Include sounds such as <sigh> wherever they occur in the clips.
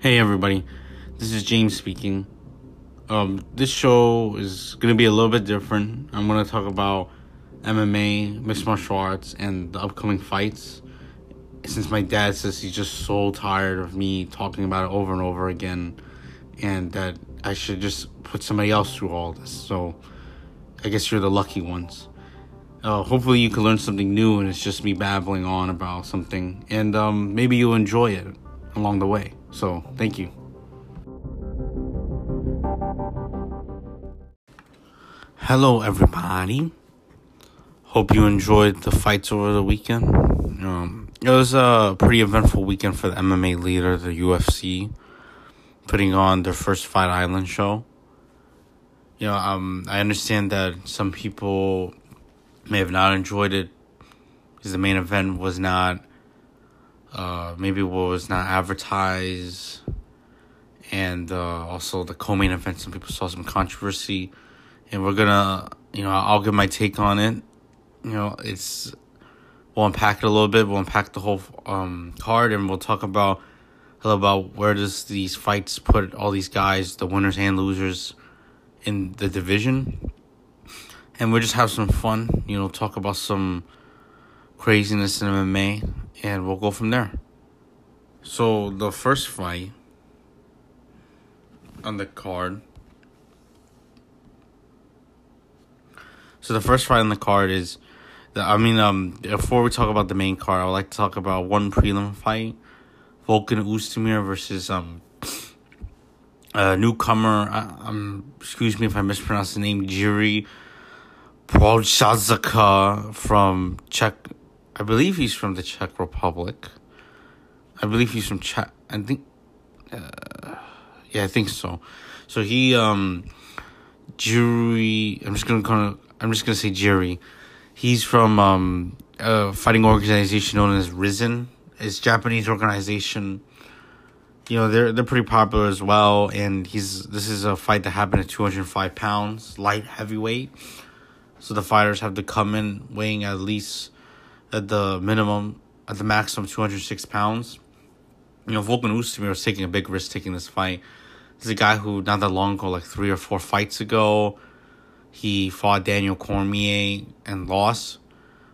Hey everybody, this is James speaking. Um, this show is gonna be a little bit different. I'm gonna talk about MMA, mixed martial arts, and the upcoming fights. Since my dad says he's just so tired of me talking about it over and over again, and that I should just put somebody else through all this. So, I guess you're the lucky ones. Uh, hopefully, you can learn something new, and it's just me babbling on about something, and um, maybe you'll enjoy it along the way. So, thank you. Hello, everybody. Hope you enjoyed the fights over the weekend. Um, it was a pretty eventful weekend for the MMA leader, the UFC, putting on their first Fight Island show. You know, um, I understand that some people may have not enjoyed it because the main event was not uh, maybe what was not advertised, and uh, also the co-main event. Some people saw some controversy, and we're gonna, you know, I'll give my take on it. You know, it's we'll unpack it a little bit. We'll unpack the whole um, card, and we'll talk about hello about where does these fights put all these guys, the winners and losers, in the division, and we'll just have some fun. You know, talk about some craziness in MMA and we'll go from there. So the first fight on the card. So the first fight on the card is, the, I mean, um, before we talk about the main card, I would like to talk about one prelim fight, Volkan Oezdemir versus um, a newcomer. Uh, um, excuse me if I mispronounce the name, Jiri Prochazka from Czech I believe he's from the Czech Republic. I believe he's from Czech. I think, uh, yeah, I think so. So he, um. I'm just gonna kind. I'm just gonna say Jerry. He's from um, a fighting organization known as Rizin. It's Japanese organization. You know they're they're pretty popular as well, and he's this is a fight that happened at 205 pounds, light heavyweight. So the fighters have to come in weighing at least at the minimum, at the maximum, 206 pounds. You know, Volkan Oezdemir was taking a big risk taking this fight. This is a guy who, not that long ago, like three or four fights ago, he fought Daniel Cormier and lost.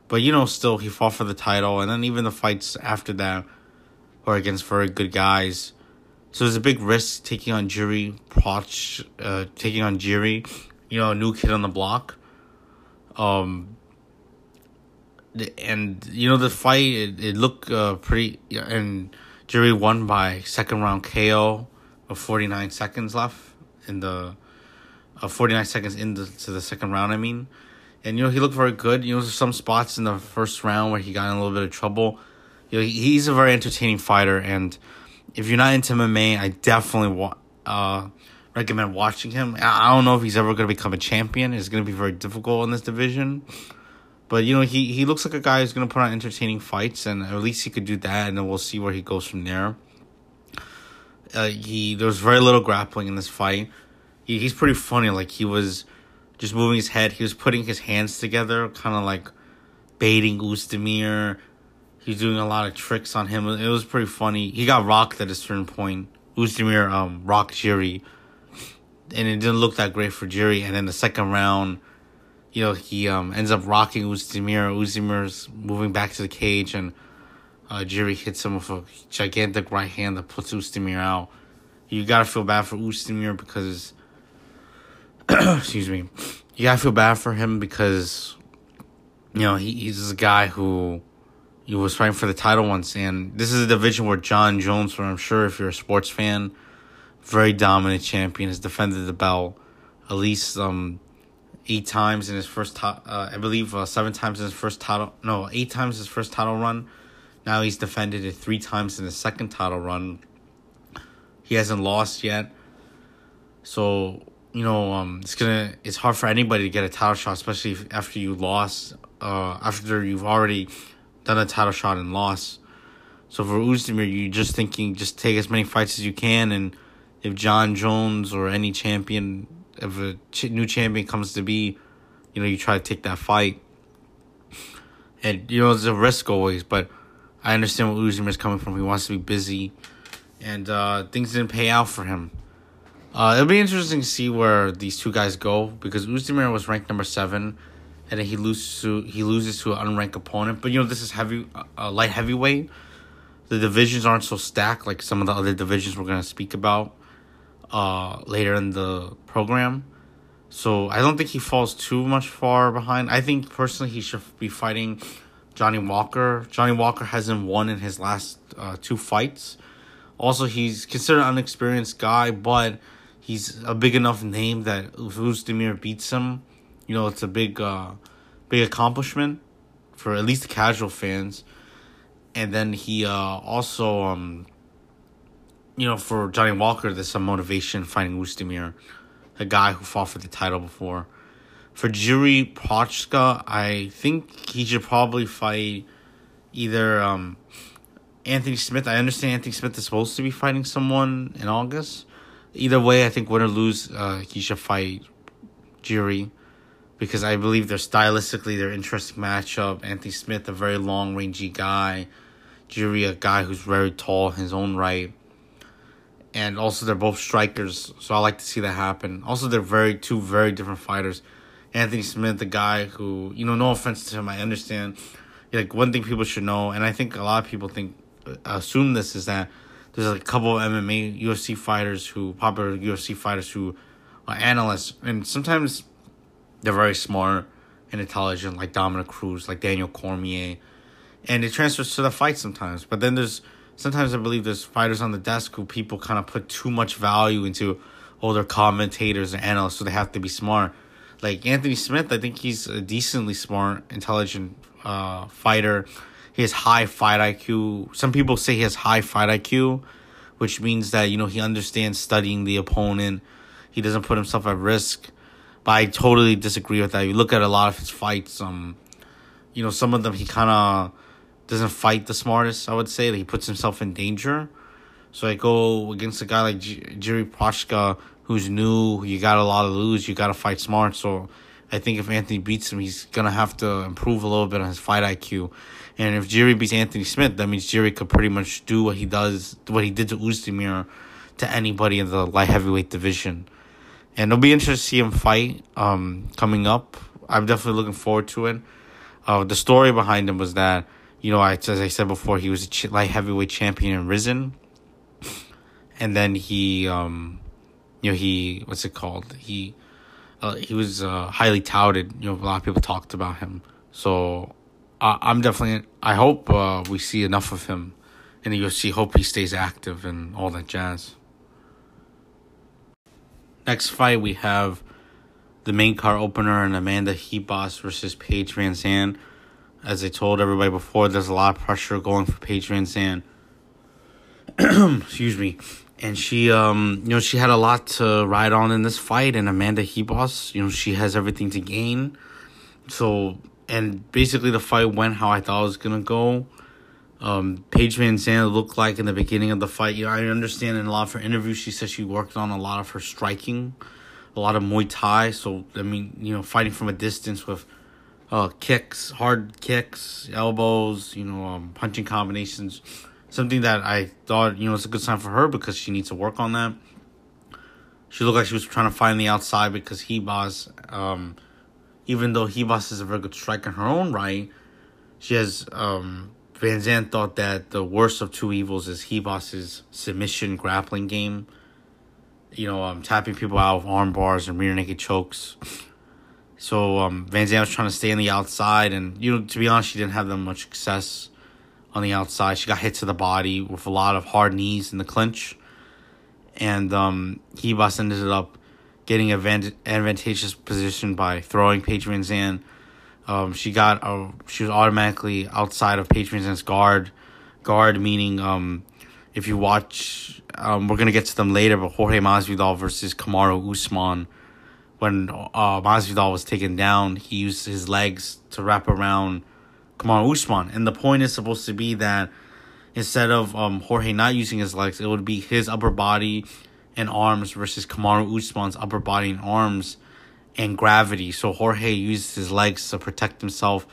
But, you know, still, he fought for the title. And then even the fights after that were against very good guys. So there's a big risk taking on Jiri Proch, uh, taking on Jiri, you know, a new kid on the block. Um, and you know the fight it, it looked uh, pretty and Jiri won by second round KO of 49 seconds left in the uh, 49 seconds into to the second round I mean. And you know he looked very good. You know some spots in the first round where he got in a little bit of trouble. You know he's a very entertaining fighter and if you're not into MMA I definitely wa- uh, recommend watching him. I don't know if he's ever going to become a champion. It's going to be very difficult in this division but you know, he he looks like a guy who's gonna put on entertaining fights, and at least he could do that, and then we'll see where he goes from there. Uh, he there was very little grappling in this fight. He, he's pretty funny. Like he was just moving his head. He was putting his hands together, kind of like baiting Oezdemir. He's doing a lot of tricks on him. It was pretty funny. He got rocked at a certain point. Oezdemir um rocked Jiri, and it didn't look that great for Jiri. And then the second round you know, he um, ends up rocking Oezdemir. Oezdemir's moving back to the cage, and uh, Jiri hits him with a gigantic right hand that puts Oezdemir out. You gotta feel bad for Oezdemir because, <clears throat> excuse me, you gotta feel bad for him because, you know, he, he's a guy who he was fighting for the title once, and this is a division where Jon Jones, where I'm sure if you're a sports fan, very dominant champion, has defended the belt at least um eight times in his first uh, I believe uh, seven times in his first title. No, eight times his first title run. Now he's defended it three times in his second title run. He hasn't lost yet. So you know, um, it's gonna it's hard for anybody to get a title shot, especially after you lost. Uh, after you've already done a title shot and lost. So for Oezdemir, you're just thinking, just take as many fights as you can, and if Jon Jones or any champion if a ch- new champion comes to be, you know, you try to take that fight. And, you know, it's a risk always, but I understand where Ozdemir is coming from. He wants to be busy. and uh, things didn't pay out for him. Uh, it'll be interesting to see where these two guys go because Ozdemir was ranked number seven, and then he loses to he loses to an unranked opponent. But you know this is heavy, uh, light heavyweight. The divisions aren't so stacked like some of the other divisions we're gonna speak about uh, later in the program. So I don't think he falls too much far behind. I think personally he should be fighting Johnny Walker. Johnny Walker hasn't won in his last uh, two fights. Also, he's considered an unexperienced guy, but he's a big enough name that if Ozdemir beats him, you know, it's a big, uh, big accomplishment for at least the casual fans. And then he uh, also, um, you know, for Johnny Walker, there's some motivation fighting Ozdemir a guy who fought for the title before. For Jiri Prochka, I think he should probably fight either um, Anthony Smith. I understand Anthony Smith is supposed to be fighting someone in August. Either way, I think win or lose, uh, he should fight Jiri because I believe they're stylistically they're interesting matchup. Anthony Smith, a very long rangy guy. Jiri, a guy who's very tall in his own right and also they're both strikers, so I like to see that happen. Also, they're very two very different fighters. Anthony Smith, the guy who you know, no offense to him, I understand. Like one thing people should know, and I think a lot of people think assume this is that there's a couple of MMA UFC fighters who popular UFC fighters who are analysts, and sometimes they're very smart and intelligent, like Dominick Cruz, like Daniel Cormier, and it transfers to the fight sometimes. But then there's sometimes I believe there's fighters on the desk who people kind of put too much value into. They're commentators and analysts, so they have to be smart. Like Anthony Smith, I think he's a decently smart, intelligent uh, fighter. He has high fight IQ. Some people say he has high fight IQ, which means that you know he understands studying the opponent. He doesn't put himself at risk. But I totally disagree with that. You look at a lot of his fights. Um, you know, some of them he kind of doesn't fight the smartest. I would say he puts himself in danger. So I go against a guy like J- Jiri Prochazka, who's new. You got a lot to lose. You got to fight smart. So I think if Anthony beats him, he's gonna have to improve a little bit on his fight IQ. And if Jiri beats Anthony Smith, that means Jiri could pretty much do what he does, what he did to Ozdemir, to anybody in the light heavyweight division. And it'll be interesting to see him fight um, coming up. I'm definitely looking forward to it. Uh, the story behind him was that you know, I, as I said before, he was a light heavyweight champion in Rizin, and then he, um, you know, he what's it called? He, uh, he was uh, highly touted. You know, a lot of people talked about him. So, I'm definitely. I hope uh, we see enough of him in the UFC. Hope he stays active and all that jazz. Next fight we have the main car opener and Amanda Ribas versus Paige VanZant as I told everybody before, there's a lot of pressure going for Paige VanZant. <clears throat> Excuse me. And she, um, you know, she had a lot to ride on in this fight. And Amanda Ribas, you know, she has everything to gain. So, and basically the fight went how I thought it was gonna go. Um, Paige VanZant looked like in the beginning of the fight. You know, I understand in a lot of her interviews, she said she worked on a lot of her striking, a lot of Muay Thai. So, I mean, you know, fighting from a distance with uh, kicks, hard kicks, elbows, you know, um, punching combinations. Something that I thought, you know, it's a good sign for her because she needs to work on that. She looked like she was trying to find the outside because Ribas, um, even though Ribas is a very good striker in her own right, she has, um, VanZant thought that the worst of two evils is Ribas's submission grappling game. You know, um, tapping people out with arm bars and rear naked chokes. So um, VanZant was trying to stay on the outside, and you know, to be honest, she didn't have that much success on the outside. She got hit to the body with a lot of hard knees in the clinch, and um, Ribas ended up getting a advantageous position by throwing Paige VanZant. Um, she got a, she was automatically outside of Paige VanZant's guard. Guard meaning um, if you watch, um, we're gonna get to them later, but Jorge Masvidal versus Kamaru Usman when uh, Masvidal was taken down, he used his legs to wrap around Kamaru Usman. And the point is supposed to be that instead of um, Jorge not using his legs, it would be his upper body and arms versus Kamaru Usman's upper body and arms and gravity. So Jorge used his legs to protect himself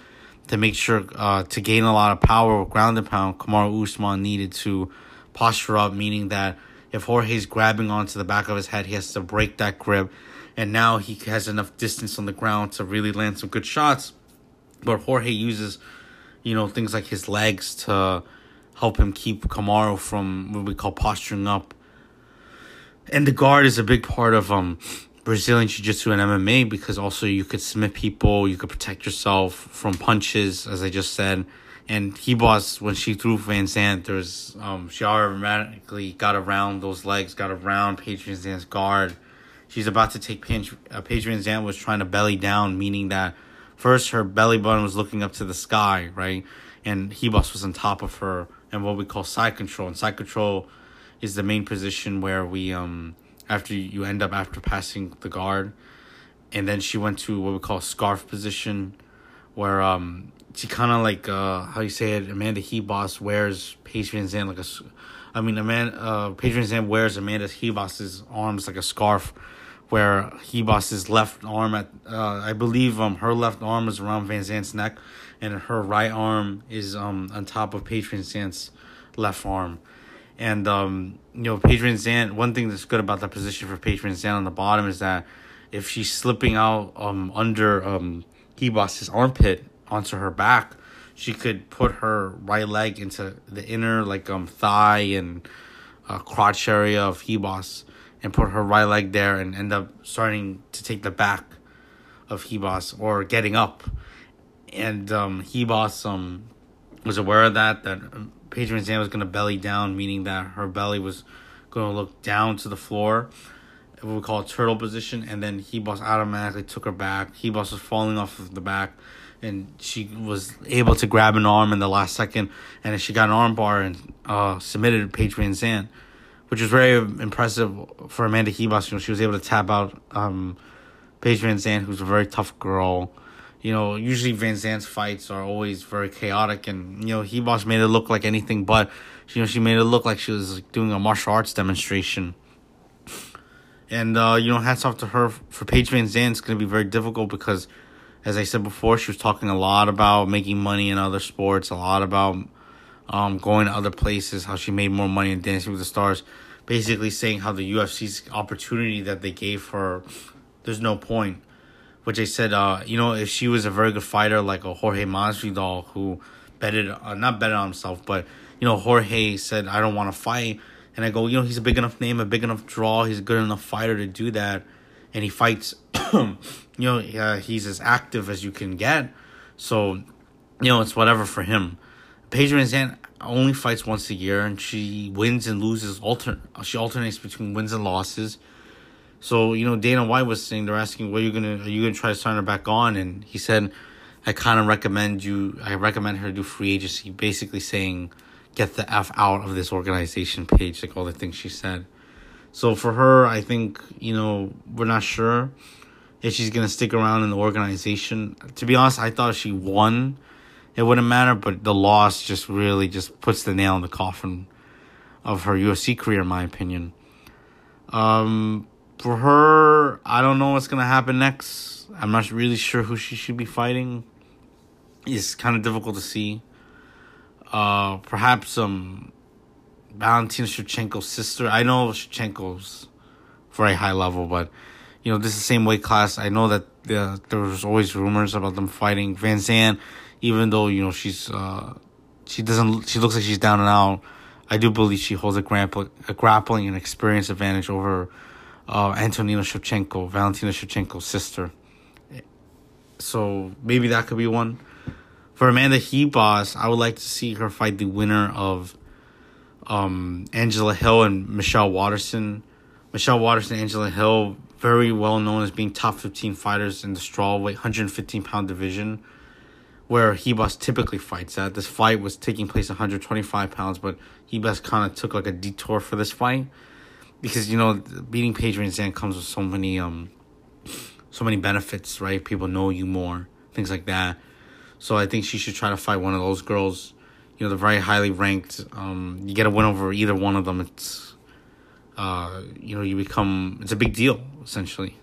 to make sure uh, to gain a lot of power with ground and pound. Kamaru Usman needed to posture up, meaning that if Jorge's grabbing onto the back of his head, he has to break that grip. And now he has enough distance on the ground to really land some good shots. But Jorge uses, you know, things like his legs to help him keep Kamaru from what we call posturing up. And the guard is a big part of um Brazilian Jiu Jitsu and MMA because also you could submit people, you could protect yourself from punches, as I just said. And Ribas, when she threw Van Zant, there's um, she automatically got around those legs, got around Van Zant's guard. She's about to take Paige, uh, Paige Van was trying to belly down, meaning that first her belly button was looking up to the sky, right? And Ribas was on top of her and what we call side control. And side control is the main position where we um after you end up after passing the guard, and then she went to what we call scarf position, where um she kind of like uh how you say it Amanda Ribas wears Paige Van Zant like a, I mean Amanda uh Paige Van Zant wears Amanda Ribas's arms like a scarf, where Ribas's left arm at uh I believe um her left arm is around Van Zant's neck, and her right arm is um on top of Paige Zant's left arm. And um, you know, Van Zant. One thing that's good about the position for Van Zant on the bottom is that if she's slipping out um under um Ribas's armpit onto her back, she could put her right leg into the inner like um thigh and uh, crotch area of Ribas and put her right leg there and end up starting to take the back of Ribas or getting up. And um Ribas um was aware of that that Paige Van Zant was going to belly down, meaning that her belly was going to look down to the floor, what we call a turtle position, and then Ribas automatically took her back. Ribas was falling off of the back, and she was able to grab an arm in the last second, and she got an arm bar and uh, submitted Paige Van Zant, which was very impressive for Amanda Ribas. You know, she was able to tap out um, Paige Van Zant, who's a very tough girl you know, usually Van Zant's fights are always very chaotic, and you know, Ribas made it look like anything but. You know, she made it look like she was doing a martial arts demonstration. And uh, you know, hats off to her for Paige Van Zant. It's going to be very difficult because, as I said before, she was talking a lot about making money in other sports, a lot about um, going to other places, how she made more money in Dancing with the Stars. Basically, saying how the UFC's opportunity that they gave her, there's no point which I said, uh, you know, if she was a very good fighter like a Jorge Masvidal who betted, uh, not betted on himself, but you know, Jorge said, I don't want to fight, and I go, you know, he's a big enough name, a big enough draw, he's a good enough fighter to do that, and he fights, <clears throat> you know, uh, he's as active as you can get, so you know, it's whatever for him. Paige Van only fights once a year, and she wins and loses. Alter, she alternates between wins and losses so you know, Dana White was saying they're asking, "What are you gonna? Are you gonna try to sign her back on?" And he said, "I kind of recommend you. I recommend her do free agency." Basically saying, "Get the f out of this organization." Paige like all the things she said. So for her, I think you know we're not sure if she's gonna stick around in the organization. To be honest, I thought she won. It wouldn't matter, but the loss just really just puts the nail in the coffin of her UFC career, in my opinion. Um, for her, I don't know what's gonna happen next. I'm not really sure who she should be fighting. It's kind of difficult to see. Uh, perhaps um, Valentina Shevchenko's sister. I know Shevchenko's very high level, but you know this is the same weight class. I know that the, there was always rumors about them fighting Van Zant, even though you know she's uh, she doesn't she looks like she's down and out. I do believe she holds a, grappling a grappling and experience advantage over uh, Antonina Shevchenko, Valentina Shevchenko's sister. So maybe that could be one. For Amanda Ribas, I would like to see her fight the winner of um, Angela Hill and Michelle Waterson. Michelle Waterson, Angela Hill, very well known as being top 15 fighters in the strawweight 115 pound division, where Ribas typically fights at. This fight was taking place 125 pounds, but Ribas kind of took like a detour for this fight because you know beating Paige Van Zant comes with so many um so many benefits, right? People know you more, things like that. So I think she should try to fight one of those girls. You know, they're very highly ranked. Um, you get a win over either one of them. It's uh, you know, you become it's a big deal essentially.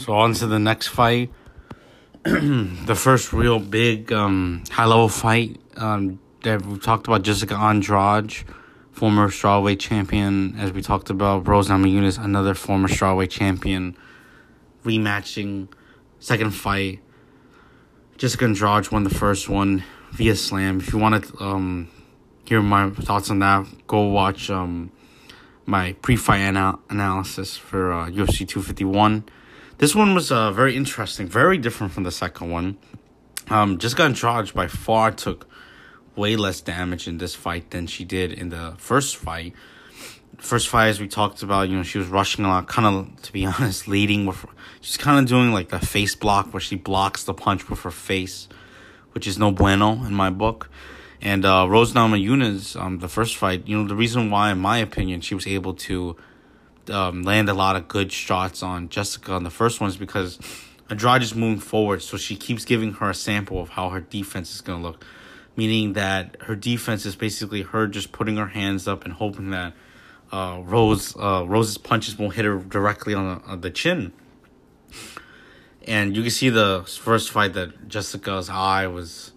So on to the next fight. <clears throat> the first real big um, high level fight um, that we talked about Jessica Andrade, former strawweight champion, as we talked about Rose Namajunas, another former strawweight champion, rematching second fight. Jessica Andrade won the first one via slam. If you want to um, hear my thoughts on that, go watch um, my pre-fight ana- analysis for uh, UFC 251. This one was uh, very interesting, very different from the second one. Um, Jessica Andrade by far took way less damage in this fight than she did in the first fight. First fight, as we talked about, you know, she was rushing a lot, kind of, to be <laughs> honest, leading with, she's kind of doing like the face block where she blocks the punch with her face, which is no bueno in my book. And uh, Rose Namajunas, um, the first fight, you know, the reason why, in my opinion, she was able to um, land a lot of good shots on Jessica on the first one is because Andrade is moving forward, so she keeps giving her a sample of how her defense is going to look meaning that her defense is basically her just putting her hands up and hoping that uh, Rose uh, Rose's punches won't hit her directly on the, on the chin. And you can see the first fight that Jessica's eye was,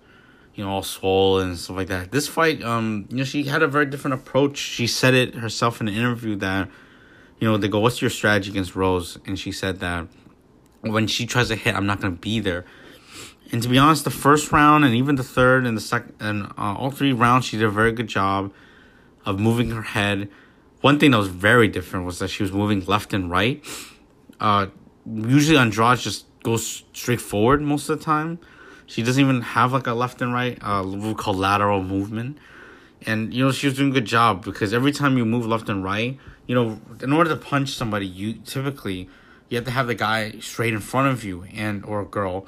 you know, all swollen and stuff like that. This fight, um, you know, she had a very different approach. She said it herself in an interview that, you know, they go, "What's your strategy against Rose?" And she said that when she tries to hit, I'm not gonna be there. And to be honest, the first round and even the third and the second and uh, all three rounds, she did a very good job of moving her head. One thing that was very different was that she was moving left and right. Uh, usually Andrade just goes straight forward most of the time. She doesn't even have like a left and right, uh, we call lateral movement. And you know she was doing a good job because every time you move left and right, you know, in order to punch somebody, you typically you have to have the guy straight in front of you and or a girl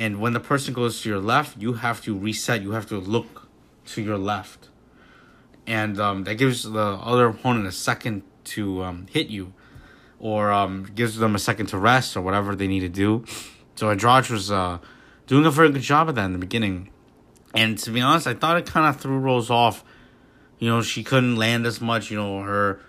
and when the person goes to your left, you have to reset. You have to look to your left. And um, that gives the other opponent a second to um, hit you or um, gives them a second to rest or whatever they need to do. So Andrade was uh, doing a very good job of that in the beginning. And to be honest, I thought it kind of threw Rose off. You know, she couldn't land as much. You know, her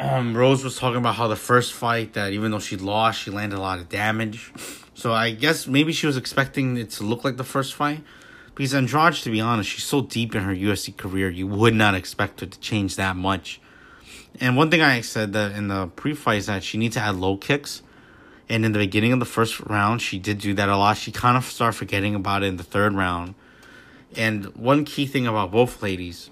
um, Rose was talking about how the first fight that even though she lost, she landed a lot of damage. So I guess maybe she was expecting it to look like the first fight. Because Andrade, to be honest, she's so deep in her UFC career, you would not expect her to change that much. And one thing I said that in the pre-fight is that she needs to add low kicks. And in the beginning of the first round, she did do that a lot. She kind of started forgetting about it in the third round. And one key thing about both ladies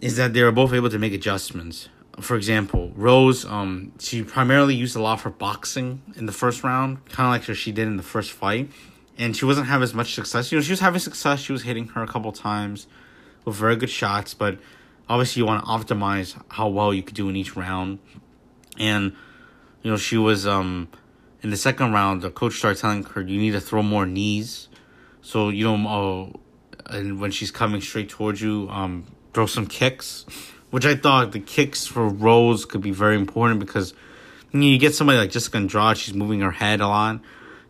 is that they were both able to make adjustments for example, Rose, um, she primarily used a lot for boxing in the first round, kind of like she did in the first fight, and she wasn't having as much success. You know, she was having success. She was hitting her a couple times with very good shots, but obviously you want to optimize how well you could do in each round. And you know, she was um in the second round. The coach started telling her you need to throw more knees, so you know, uh, and when she's coming straight towards you, um, throw some kicks which I thought the kicks for Rose could be very important because you, know, you get somebody like Jessica Andrade, she's moving her head a lot.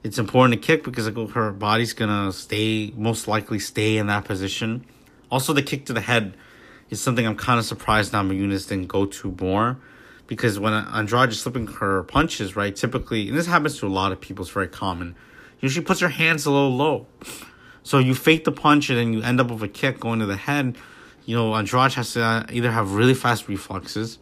It's important to kick because her body's gonna stay, most likely stay in that position. Also, the kick to the head is something I'm kind of surprised Namajunas didn't go to more because when Andrade is slipping her punches, right, typically, and this happens to a lot of people, it's very common. You know, she puts her hands a little low. So you fake the punch and then you end up with a kick going to the head you know, Andrade has to either have really fast reflexes,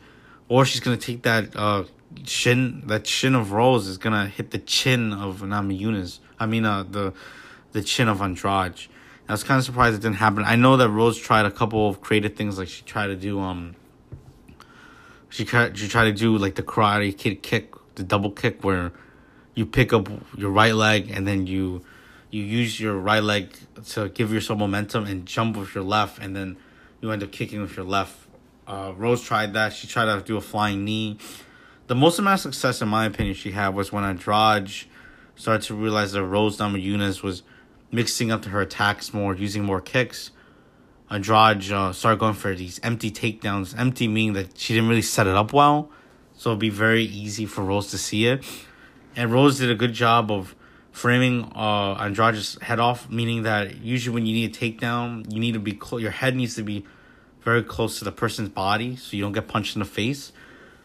or she's gonna take that uh, shin, that shin of Rose is gonna hit the chin of Namajunas. I mean, uh, the the chin of Andrade. I was kind of surprised it didn't happen. I know that Rose tried a couple of creative things, like she tried to do um. She tried, she tried to do like the karate kid kick, the double kick, where you pick up your right leg and then you you use your right leg to give yourself momentum and jump with your left, and then you end up kicking with your left. Uh, Rose tried that. She tried to do a flying knee. The most amount of success, in my opinion, she had was when Andrade started to realize that Rose Namajunas was mixing up her attacks more, using more kicks. Andrade uh, started going for these empty takedowns. Empty meaning that she didn't really set it up well, so it'd be very easy for Rose to see it. And Rose did a good job of framing uh, Andrade's head off, meaning that usually when you need a takedown, you need to be close. Your head needs to be very close to the person's body so you don't get punched in the face.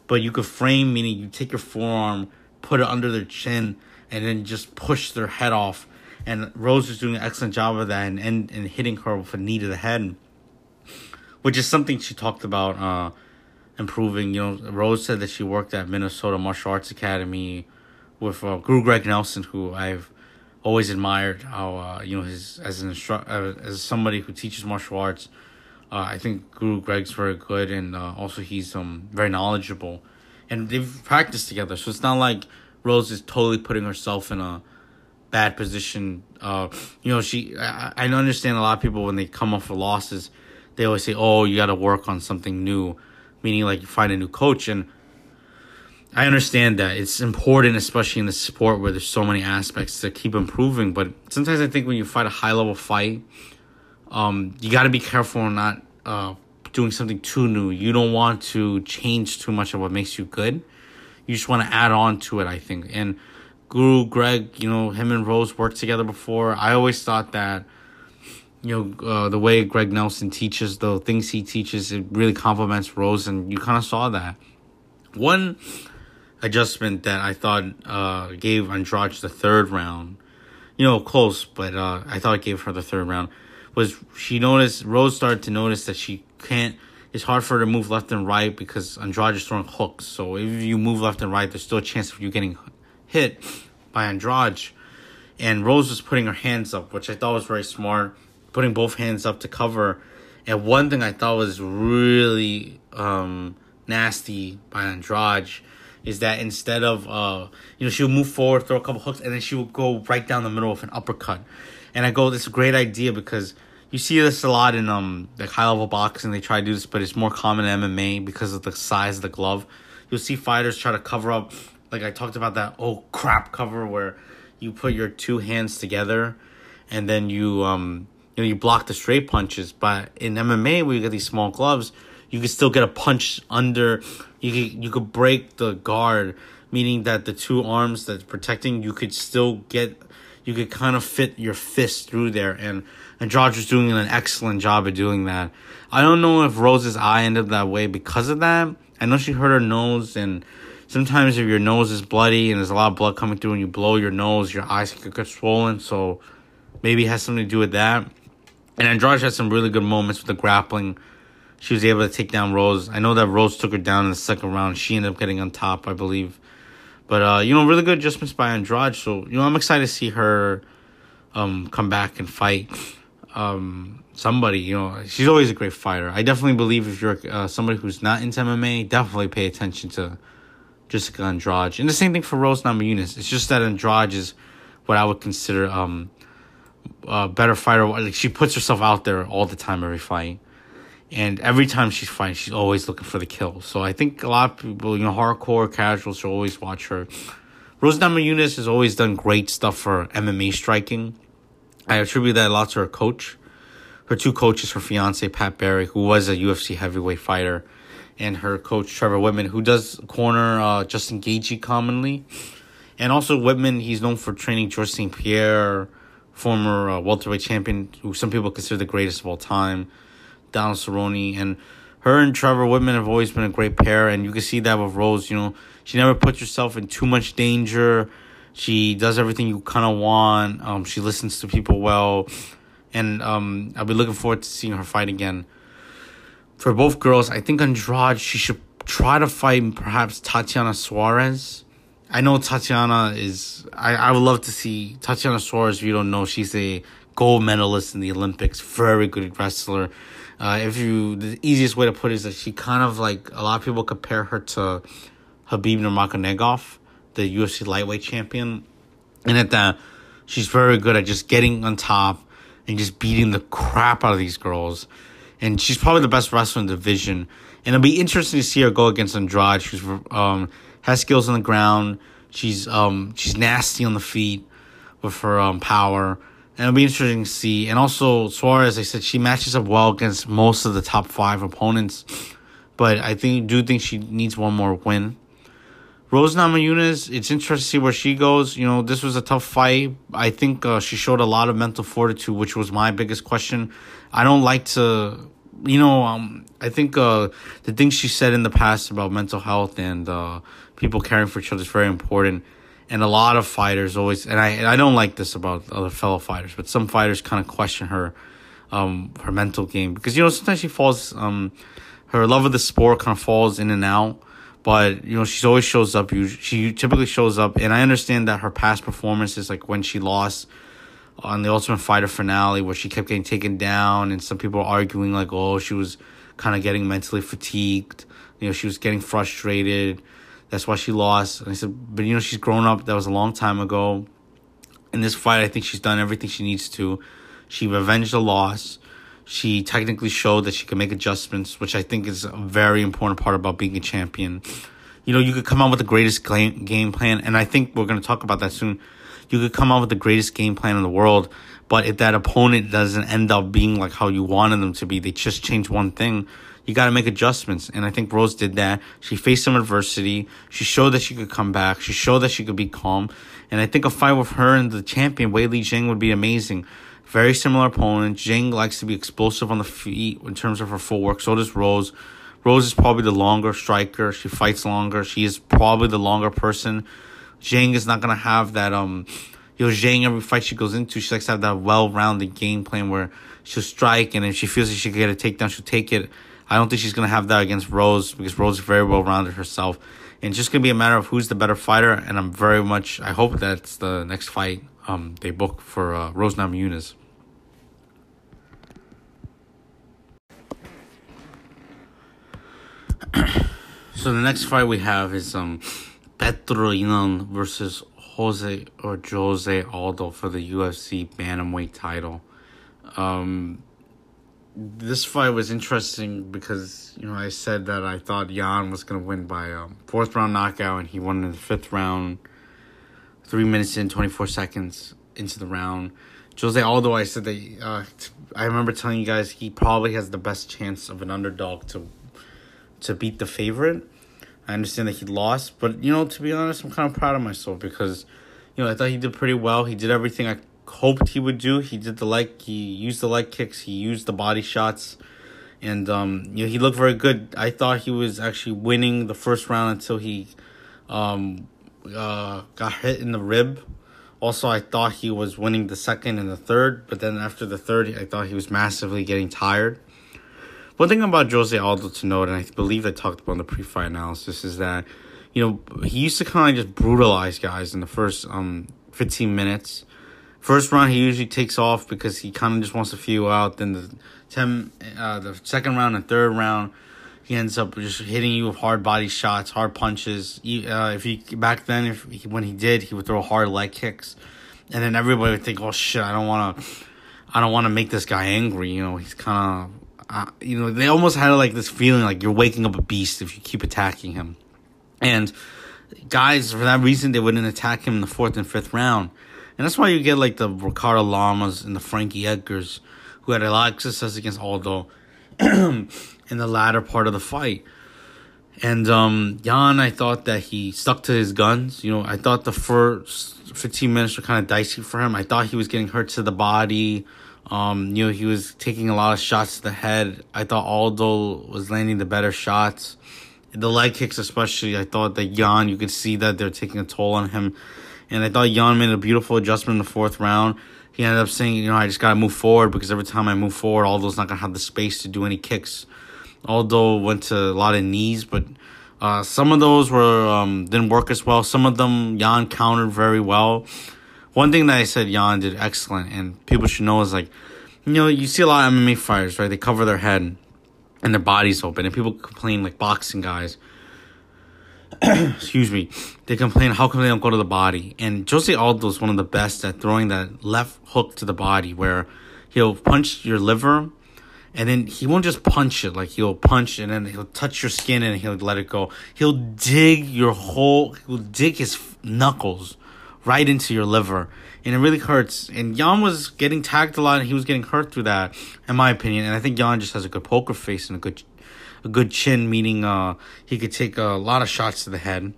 But you could frame, meaning you take your forearm, put it under their chin, and then just push their head off. And Rose was doing an excellent job of that and, and, and hitting her with a knee to the head, which is something she talked about uh, improving. You know, Rose said that she worked at Minnesota Martial Arts Academy with uh, Guru Greg Nelson, who I've always admired how uh, you know his as an instru- uh, as somebody who teaches martial arts. Uh, I think Guru Greg's very good, and uh, also he's um very knowledgeable, and they've practiced together. So it's not like Rose is totally putting herself in a bad position. Uh, you know, she I, I understand a lot of people when they come off of losses, they always say, "Oh, you got to work on something new," meaning like you find a new coach and I understand that it's important, especially in the sport where there's so many aspects to keep improving. But sometimes I think when you fight a high level fight, um, you got to be careful not uh, doing something too new. You don't want to change too much of what makes you good. You just want to add on to it, I think. And Guru Greg, you know, him and Rose worked together before. I always thought that, you know, uh, the way Greg Nelson teaches, the things he teaches, it really complements Rose, and you kind of saw that. One adjustment that I thought uh, gave Andrade the third round, you know, close, but uh, I thought it gave her the third round, was she noticed, Rose started to notice that she can't, it's hard for her to move left and right because Andrade is throwing hooks. So if you move left and right, there's still a chance of you getting hit by Andrade. And Rose was putting her hands up, which I thought was very smart, putting both hands up to cover. And one thing I thought was really um, nasty by Andrade is that instead of uh you know she would move forward throw a couple hooks and then she would go right down the middle with an uppercut and i go this is a great idea because you see this a lot in um like high level boxing they try to do this but it's more common in mma because of the size of the glove you'll see fighters try to cover up like i talked about that oh crap cover where you put your two hands together and then you um you know you block the straight punches but in mma where you get these small gloves you could still get a punch under. You could, you could break the guard, meaning that the two arms that's protecting you could still get. You could kind of fit your fist through there, and and was doing an excellent job of doing that. I don't know if Rose's eye ended up that way because of that. I know she hurt her nose, and sometimes if your nose is bloody and there's a lot of blood coming through, and you blow your nose, your eyes could get swollen. So maybe it has something to do with that. And Andrade had some really good moments with the grappling she was able to take down Rose. I know that Rose took her down in the second round. She ended up getting on top, I believe. But uh, you know, really good adjustments by Andrade. So you know, I'm excited to see her um, come back and fight um, somebody. You know, she's always a great fighter. I definitely believe if you're uh, somebody who's not into MMA, definitely pay attention to Jessica Andrade. And the same thing for Rose Namajunas. It's just that Andrade is what I would consider um, a better fighter. Like she puts herself out there all the time, every fight and every time she's fighting, she's always looking for the kill. So I think a lot of people, you know, hardcore casuals should always watch her. Rose Namajunas has always done great stuff for MMA striking. I attribute that a lot to her coach. Her two coaches, her fiance Pat Barry, who was a UFC heavyweight fighter, and her coach Trevor Wittman, who does corner uh, Justin Gaethje commonly, and also Wittman. He's known for training George St. Pierre, former uh, welterweight champion, who some people consider the greatest of all time. Donald Cerrone, and her and Trevor Wittman have always been a great pair, and you can see that with Rose. You know, she never puts herself in too much danger. She does everything you kind of want. Um, she listens to people well, and um, I'll be looking forward to seeing her fight again. For both girls, I think Andrade she should try to fight perhaps Tatiana Suarez. I know Tatiana is. I, I would love to see Tatiana Suarez. If you don't know, she's a gold medalist in the Olympics. Very good wrestler. Uh, if you, the easiest way to put it is that she kind of like a lot of people compare her to Khabib Nurmagomedov, the UFC lightweight champion, and at that she's very good at just getting on top and just beating the crap out of these girls. And she's probably the best wrestler in the division. And it'll be interesting to see her go against Andrade. She's um, has skills on the ground. She's um, she's nasty on the feet with her um, power and it'll be interesting to see. And also Suarez, I said she matches up well against most of the top five opponents, but I think do think she needs one more win. Rose Namajunas, it's interesting to see where she goes. You know, this was a tough fight. I think uh, she showed a lot of mental fortitude, which was my biggest question. I don't like to, you know, um, I think uh, the things she said in the past about mental health and uh, people caring for each other is very important and a lot of fighters always and I I don't like this about other fellow fighters, but some fighters kind of question her um her mental game because you know sometimes she falls um her love of the sport kind of falls in and out but you know she's always shows up she typically shows up and i understand that her past performances like when she lost on the ultimate fighter finale where she kept getting taken down and some people arguing like oh she was kind of getting mentally fatigued you know she was getting frustrated that's why she lost. And i said but you know she's grown up that was a long time ago. In this fight i think she's done everything she needs to. She revenged the loss she technically showed that she can make adjustments, which I think is a very important part about being a champion. You know, you could come out with the greatest game plan, and I think we're going to talk about that soon. You could come out with the greatest game plan in the world, but if that opponent doesn't end up being like how you wanted them to be, they just change one thing, you got to make adjustments. And I think Rose did that. She faced some adversity. She showed that she could come back. She showed that she could be calm. And I think a fight with her and the champion, Weili Zhang, would be amazing. Very similar opponent. Zhang likes to be explosive on the feet in terms of her footwork. So does Rose. Rose is probably the longer striker. She fights longer. She is probably the longer person. Zhang is not gonna have that. Um, you know, Zhang every fight she goes into, she likes to have that well-rounded game plan where she'll strike, and if she feels like she can get a takedown, she'll take it. I don't think she's gonna have that against Rose because Rose is very well-rounded herself, and it's just gonna be a matter of who's the better fighter. And I'm very much. I hope that's the next fight um they book for uh, Rose Namajunas. So the next fight we have is um Petr Yan versus Jose or Jose Aldo for the UFC bantamweight title. Um, this fight was interesting because you know I said that I thought Yan was gonna win by um, fourth round knockout, and he won in the fifth round, three minutes in, twenty four seconds into the round. Jose Aldo, I said that uh, I remember telling you guys he probably has the best chance of an underdog to to beat the favorite. I understand that he lost, but you know, to be honest, I'm kind of proud of myself because you know I thought he did pretty well. He did everything I hoped he would do. He did the leg, he used the leg kicks, he used the body shots, and um, you know he looked very good. I thought he was actually winning the first round until he um, uh, got hit in the rib. Also, I thought he was winning the second and the third, but then after the third, I thought he was massively getting tired. One thing about Jose Aldo to note, and I believe I talked about in the pre-fight analysis, is that you know he used to kind of just brutalize guys in the first um 15 minutes. First round, he usually takes off because he kind of just wants to feel out. Then the ten, uh, the second round and third round, he ends up just hitting you with hard body shots, hard punches. He, uh, if he back then, if he, when he did, he would throw hard leg kicks, and then everybody would think, "Oh shit, I don't want to, I don't want to make this guy angry." You know, he's kind of uh, you know, they almost had like this feeling like you're waking up a beast if you keep attacking him. And guys, for that reason, they wouldn't attack him in the fourth and fifth round. And that's why you get like the Ricardo Lamas and the Frankie Edgars, who had a lot of success against Aldo <clears throat> in the latter part of the fight. And um, Yan, I thought that he stuck to his guns. You know, I thought the first 15 minutes were kind of dicey for him. I thought he was getting hurt to the body. Um, you know, he was taking a lot of shots to the head. I thought Aldo was landing the better shots. The leg kicks, especially, I thought that Yan, you could see that they're taking a toll on him. And I thought Yan made a beautiful adjustment in the fourth round. He ended up saying, you know, I just got to move forward because every time I move forward, Aldo's not going to have the space to do any kicks. Aldo went to a lot of knees, but uh, some of those were um, didn't work as well. Some of them Yan countered very well one thing that I said Yan did excellent, and people should know is like, you know, you see a lot of MMA fighters, right? They cover their head and their body's open, and people complain like boxing guys. <coughs> excuse me, they complain how come they don't go to the body. And Jose Aldo is one of the best at throwing that left hook to the body, where he'll punch your liver, and then he won't just punch it like he'll punch and then he'll touch your skin and he'll let it go. He'll dig your whole, he'll dig his knuckles right into your liver and it really hurts. And Yan was getting tagged a lot, and he was getting hurt through that, in my opinion. And I think Yan just has a good poker face and a good, a good chin, meaning uh, he could take a lot of shots to the head.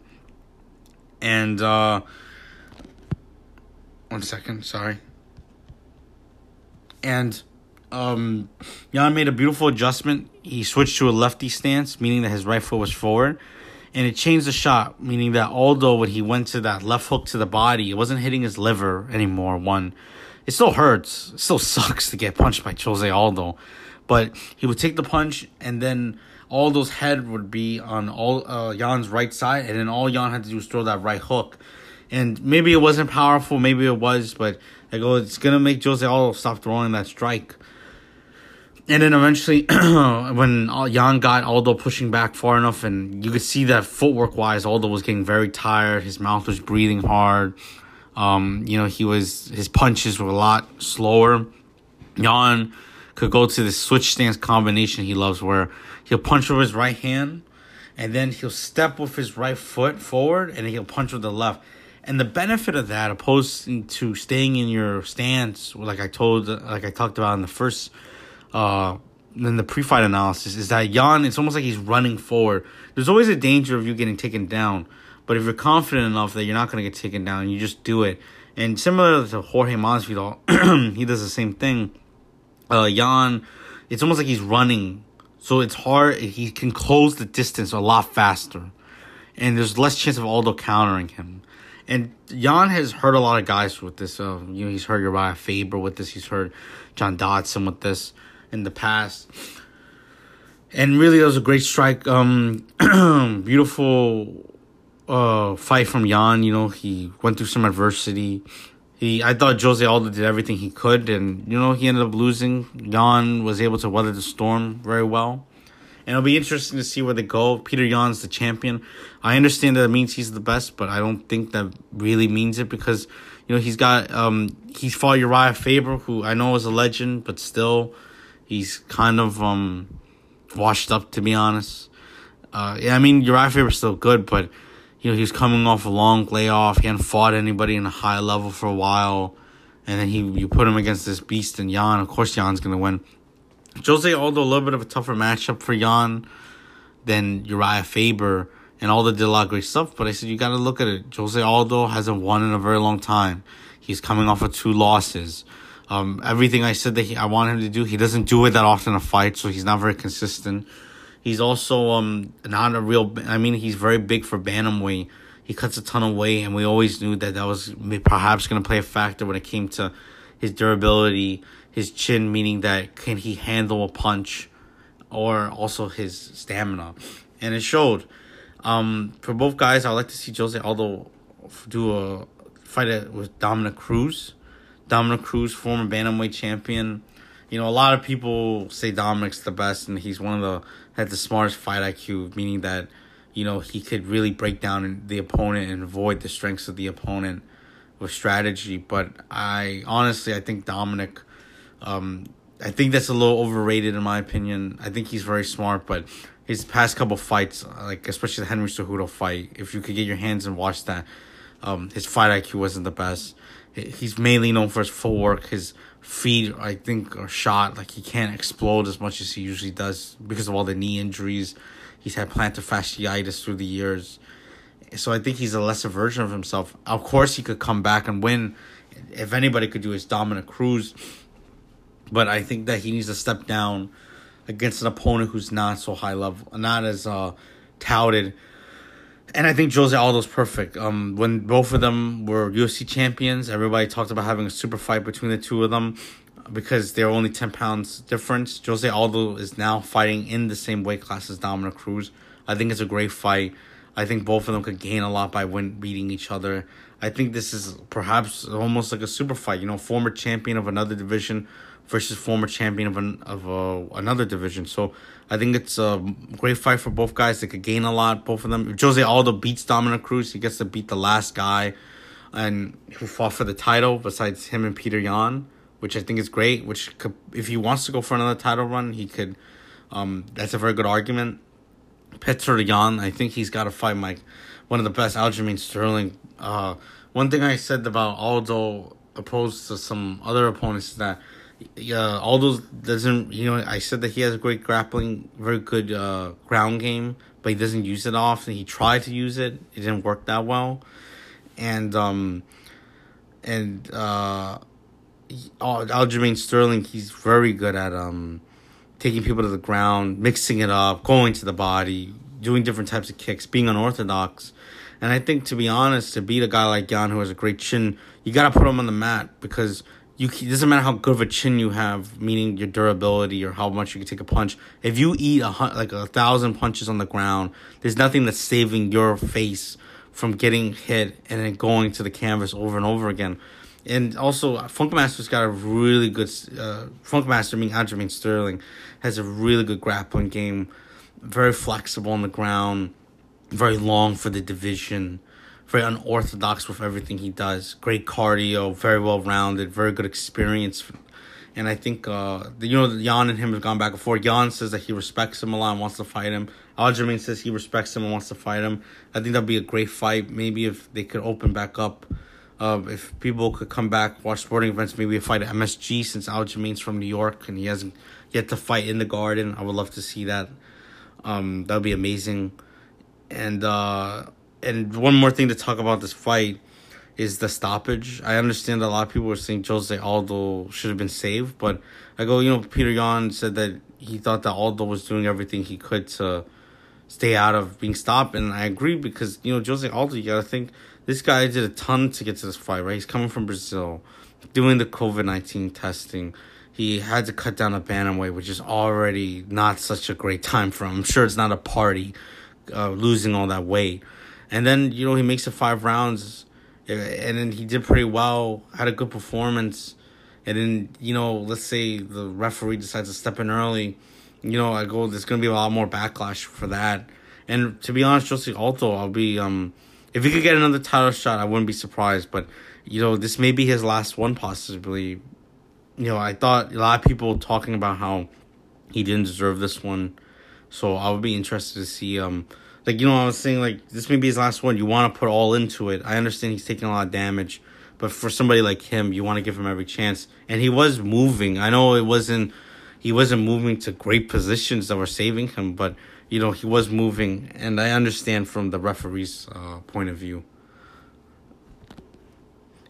And uh, one second, sorry. And um, Yan made a beautiful adjustment. He switched to a lefty stance, meaning that his right foot was forward and it changed the shot, meaning that Aldo, when he went to that left hook to the body, it wasn't hitting his liver anymore. One, it still hurts, it still <laughs> sucks to get punched by Jose Aldo, but he would take the punch, and then Aldo's head would be on all uh, Yan's right side, and then all Jan had to do was throw that right hook. And maybe it wasn't powerful, maybe it was, but I go, it's gonna make Jose Aldo stop throwing that strike. And then eventually, <clears throat> when Yan got Aldo pushing back far enough, and you could see that footwork wise, Aldo was getting very tired. His mouth was breathing hard. Um, you know, he was his punches were a lot slower. Yan could go to the switch stance combination he loves, where he'll punch with his right hand, and then he'll step with his right foot forward, and he'll punch with the left. And the benefit of that, opposed to staying in your stance, like I told, like I talked about in the first uh, in the pre-fight analysis is that Yan, it's almost like he's running forward. There's always a danger of you getting taken down, but if you're confident enough that you're not going to get taken down, you just do it. And similar to Jorge Masvidal, <clears throat> he does the same thing. Uh, Yan, it's almost like he's running, so it's hard. He can close the distance a lot faster, and there's less chance of Aldo countering him. And Yan has hurt a lot of guys with this. Uh, you know, he's hurt Uriah Faber with this. He's hurt John Dodson with this in the past. And really, it was a great strike. Um, <clears throat> beautiful uh, fight from Yan. You know, he went through some adversity. He, I thought Jose Aldo did everything he could, and you know, he ended up losing. Yan was able to weather the storm very well. And it'll be interesting to see where they go. Peter Yan's the champion. I understand that it means he's the best, but I don't think that really means it because, you know, he's got um he's fought Uriah Faber, who I know is a legend, but still He's kind of um washed up to be honest. Uh, yeah, I mean Uriah Faber's still good, but you know he's coming off a long layoff. He hadn't fought anybody in a high level for a while, and then he you put him against this beast and Yan. Of course, Yan's gonna win. Jose Aldo a little bit of a tougher matchup for Yan than Uriah Faber, and Aldo did a lot of great stuff. But I said you got to look at it. Jose Aldo hasn't won in a very long time. He's coming off of two losses. Um, everything I said that he, I want him to do, he doesn't do it that often in a fight, so he's not very consistent. He's also um not a real. I mean, he's very big for bantamweight. He cuts a ton of weight, and we always knew that that was perhaps going to play a factor when it came to his durability, his chin, meaning that can he handle a punch, or also his stamina, and it showed. Um, for both guys, I'd like to see Jose Aldo do a fight with Dominick Cruz. Dominick Cruz, former bantamweight champion. You know, a lot of people say Dominic's the best, and he's one of the had the smartest fight IQ, meaning that you know he could really break down the opponent and avoid the strengths of the opponent with strategy. But I honestly, I think Dominic. um, I think that's a little overrated in my opinion. I think he's very smart, but his past couple fights, like especially the Henry Cejudo fight, if you could get your hands and watch that, um, his fight IQ wasn't the best he's mainly known for his footwork. His feet, I think, are shot. Like he can't explode as much as he usually does because of all the knee injuries. He's had plantar fasciitis through the years. So I think he's a lesser version of himself. Of course, he could come back and win. If anybody could do, is Dominick Cruz. But I think that he needs to step down against an opponent who's not so high level, not as uh, touted and I think Jose Aldo's perfect. Um, when both of them were UFC champions, everybody talked about having a super fight between the two of them because they're only 10 pounds difference. Jose Aldo is now fighting in the same weight class as Dominick Cruz. I think it's a great fight. I think both of them could gain a lot by win beating each other. I think this is perhaps almost like a super fight. You know, former champion of another division versus former champion of an, of a, another division. So I think it's a great fight for both guys. They could gain a lot, both of them. Jose Aldo beats Dominick Cruz, he gets to beat the last guy and who fought for the title besides him and Peter Yan, which I think is great. Which could, if he wants to go for another title run, he could. Um, that's a very good argument. Petr Yan, I think he's got to fight Mike, one of the best Aljamain Sterling. Uh, one thing I said about Aldo opposed to some other opponents is that yeah, Aldo doesn't. You know, I said that he has a great grappling, very good uh, ground game, but he doesn't use it often. He tried to use it, it didn't work that well, and um, and uh, Aljamain Sterling, he's very good at um, taking people to the ground, mixing it up, going to the body, doing different types of kicks, being unorthodox. And I think, to be honest, to beat a guy like Yan who has a great chin, you got to put him on the mat because you it doesn't matter how good of a chin you have, meaning your durability or how much you can take a punch. If you eat a like a thousand punches on the ground, there's nothing that's saving your face from getting hit and then going to the canvas over and over again. And also, Funkmaster's got a really good uh, Funkmaster, meaning Aljamain Sterling, has a really good grappling game, very flexible on the ground, very long for the division very unorthodox with everything he does. Great cardio, very well rounded, very good experience. And I think, uh, you know, Yan and him have gone back and forth. Yan says that he respects him a lot and wants to fight him. Aljamain says he respects him and wants to fight him. I think that'd be a great fight. Maybe if they could open back up, uh, if people could come back, watch sporting events, maybe a fight at MSG since Aljamain's from New York and he hasn't yet to fight in the garden. I would love to see that. Um, that would be amazing. And, uh, and one more thing to talk about this fight is the stoppage. I understand a lot of people were saying Jose Aldo should have been saved, but I go, you know, Peter Yan said that he thought that Aldo was doing everything he could to stay out of being stopped, and I agree because you know Jose Aldo, you gotta think this guy did a ton to get to this fight, right? He's coming from Brazil, doing the COVID nineteen testing. He had to cut down a bantamweight, which is already not such a great time for him. I'm sure it's not a party, uh, losing all that weight. And then, you know, he makes it five rounds and then he did pretty well, had a good performance. And then, you know, let's say the referee decides to step in early, you know, I go, there's going to be a lot more backlash for that. And to be honest, Jose Aldo, I'll be, um, if he could get another title shot, I wouldn't be surprised. But, you know, this may be his last one, possibly. You know, I thought a lot of people talking about how he didn't deserve this one. So I would be interested to see, um, like you know I was saying like this may be his last one. You want to put all into it. I understand he's taking a lot of damage, but for somebody like him, you want to give him every chance. And he was moving. I know it wasn't he wasn't moving to great positions that were saving him, but you know he was moving, and I understand from the referee's uh, point of view.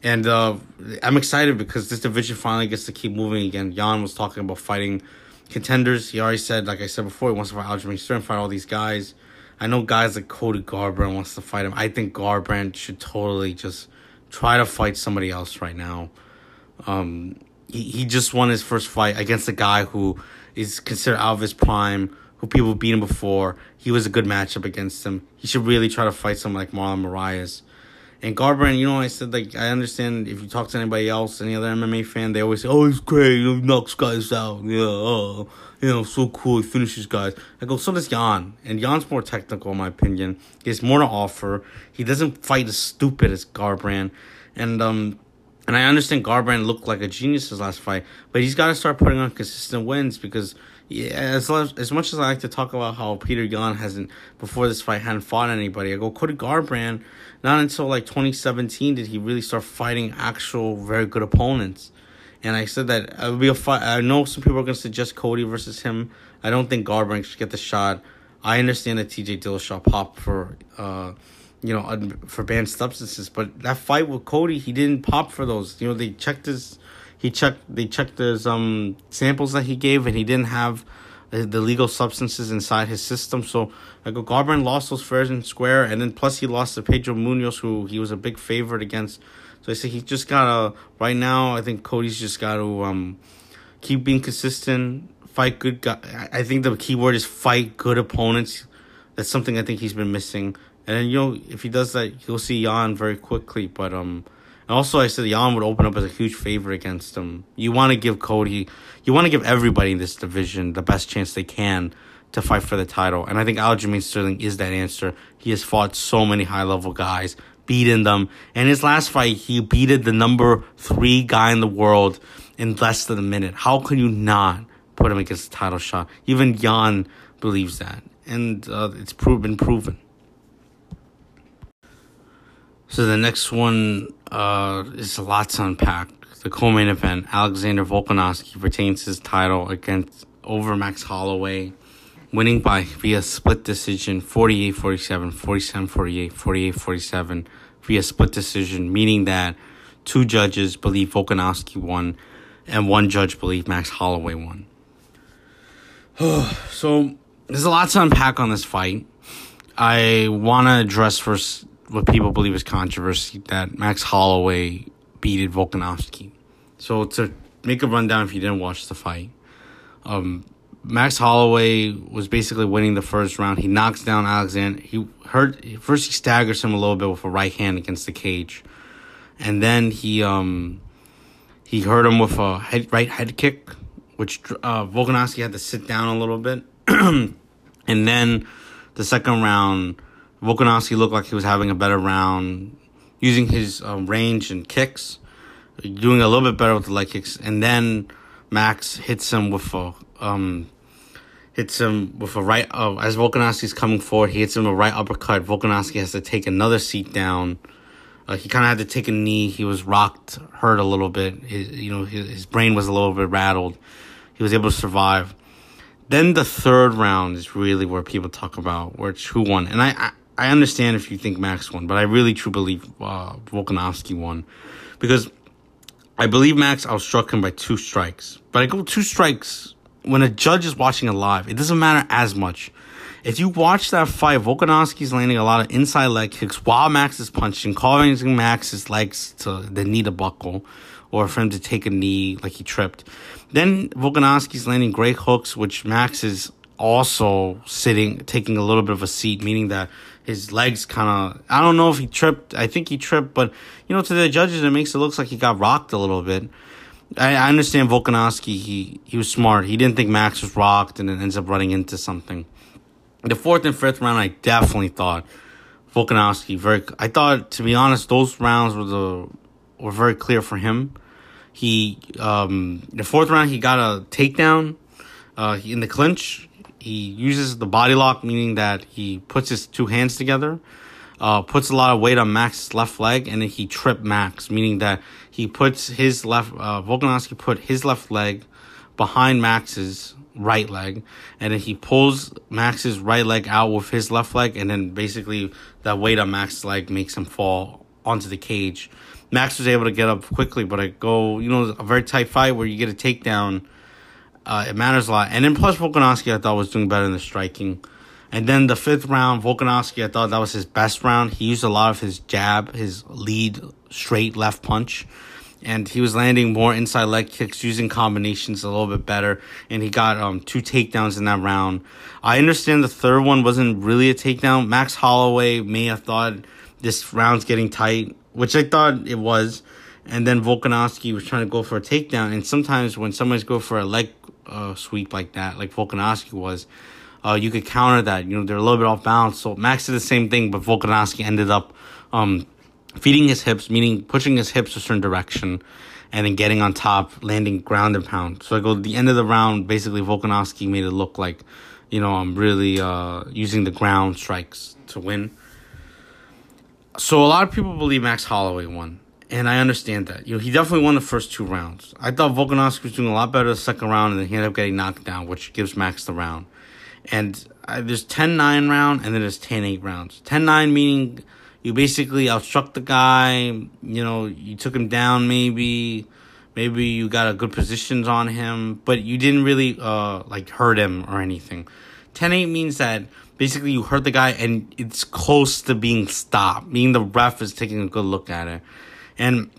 And uh, I'm excited because this division finally gets to keep moving again. Yan was talking about fighting contenders. He already said, like I said before, he wants to fight Aljamain Sterling, fight all these guys. I know guys like Cody Garbrandt wants to fight him. I think Garbrandt should totally just try to fight somebody else right now. Um, he, he just won his first fight against a guy who is considered out of his prime, who people beat him before. He was a good matchup against him. He should really try to fight someone like Marlon Moraes. And Garbrandt, you know, I said like I understand if you talk to anybody else, any other MMA fan, they always say, "Oh, he's great, he knocks guys out, yeah, oh, you know, so cool, he finishes guys." I go, so does Yan, and Yan's more technical in my opinion. He has more to offer. He doesn't fight as stupid as Garbrandt, and um, and I understand Garbrandt looked like a genius his last fight, but he's got to start putting on consistent wins because yeah, as as much as I like to talk about how Peter Yan hasn't before this fight hadn't fought anybody, I go Cody Garbrandt. not until like 2017 did he really start fighting actual very good opponents. And I said that it would be a fight. I know some people are going to suggest Cody versus him. I don't think Garbrandt should get the shot. I understand that TJ Dillashaw popped for, uh, you know, for banned substances, but that fight with Cody, he didn't pop for those. You know, they checked his, he checked, they checked his um samples that he gave, and he didn't have the legal substances inside his system. So like Garbrandt lost those fair and square, and then plus he lost to Pedro Munhoz, who he was a big favorite against. So I say he just gotta right now. I think Cody's just got to um, keep being consistent, fight good. Guy. I think the key word is fight good opponents. That's something I think he's been missing. And then you know if he does that, he'll see Yan very quickly. But um, also I said Yan would open up as a huge favorite against him. You want to give Cody, you want to give everybody in this division the best chance they can to fight for the title. And I think Aljamain Sterling is that answer. He has fought so many high level guys, beaten them. And his last fight, he beated the number three guy in the world in less than a minute. How can you not put him against a title shot? Even Yan believes that. And uh, it's been proven. So the next one uh, is a lot to unpack. The co-main event, Alexander Volkanovski retains his title against over Max Holloway winning by via split decision 48 47, 47 48, 48 47 via split decision, meaning that two judges believe Volkanovski won and one judge believed Max Holloway won. <sighs> so there's a lot to unpack on this fight. I want to address first what people believe is controversy that Max Holloway beated Volkanovski. So to make a rundown if you didn't watch the fight, um, Max Holloway was basically winning the first round. He knocks down Alexander. He hurt first. He staggers him a little bit with a right hand against the cage, and then he um he hurt him with a head, right head kick, which uh, Volkanovski had to sit down a little bit, <clears throat> and then the second round, Volkanovski looked like he was having a better round, using his um, range and kicks, doing a little bit better with the leg kicks, and then Max hits him with a um, hits him with a right. Uh, as Volkanovski's coming forward, he hits him with a right uppercut. Volkanovski has to take another seat down. Uh, he kind of had to take a knee. He was rocked, hurt a little bit. His, you know, his, his brain was a little bit rattled. He was able to survive. Then the third round is really where people talk about which who won. And I, I, I understand if you think Max won, but I really truly believe uh, Volkanovski won because I believe Max outstruck him by two strikes. But I go two strikes when a judge is watching it live, it doesn't matter as much. If you watch that fight, Volkanovski's landing a lot of inside leg kicks while Max is punching, causing Max's legs to the knee to buckle or for him to take a knee like he tripped. Then Volkanovski's landing great hooks, which Max is also sitting, taking a little bit of a seat, meaning that his legs kind of, I don't know if he tripped. I think he tripped, but, you know, to the judges, it makes it look like he got rocked a little bit. I, I understand Volkanovski. He he was smart. He didn't think Max was rocked, and then ends up running into something. The fourth and fifth round, I definitely thought Volkanovski very. I thought, to be honest, those rounds were the were very clear for him. He um the fourth round, he got a takedown. Uh, in the clinch, he uses the body lock, meaning that he puts his two hands together uh, puts a lot of weight on Max's left leg, and then he tripped Max, meaning that he puts his left, uh, Volkanovski put his left leg behind Max's right leg, and then he pulls Max's right leg out with his left leg, and then basically that weight on Max's leg makes him fall onto the cage. Max was able to get up quickly, but I go, you know, a very tight fight where you get a takedown. Uh, it matters a lot. And then plus Volkanovski, I thought was doing better in the striking. And then the fifth round, Volkanovski, I thought that was his best round. He used a lot of his jab, his lead straight left punch. And he was landing more inside leg kicks, using combinations a little bit better. And he got um, two takedowns in that round. I understand the third one wasn't really a takedown. Max Holloway may have thought this round's getting tight, which I thought it was. And then Volkanovski was trying to go for a takedown. And sometimes when somebody's go for a leg uh, sweep like that, like Volkanovski was, uh, you could counter that. You know, they're a little bit off balance. So Max did the same thing, but Volkanovski ended up um, feeding his hips, meaning pushing his hips a certain direction, and then getting on top, landing ground and pound. So I go the end of the round. Basically, Volkanovski made it look like, you know, I'm really uh, using the ground strikes to win. So a lot of people believe Max Holloway won. And I understand that. You know, he definitely won the first two rounds. I thought Volkanovski was doing a lot better the second round, and then he ended up getting knocked down, which gives Max the round. And uh, there's 10 9 round and then there's 10 8 rounds. 10 9 meaning you basically outstruck the guy, you know, you took him down maybe, maybe you got a good positions on him, but you didn't really uh like hurt him or anything. 10 8 means that basically you hurt the guy and it's close to being stopped, meaning the ref is taking a good look at it. And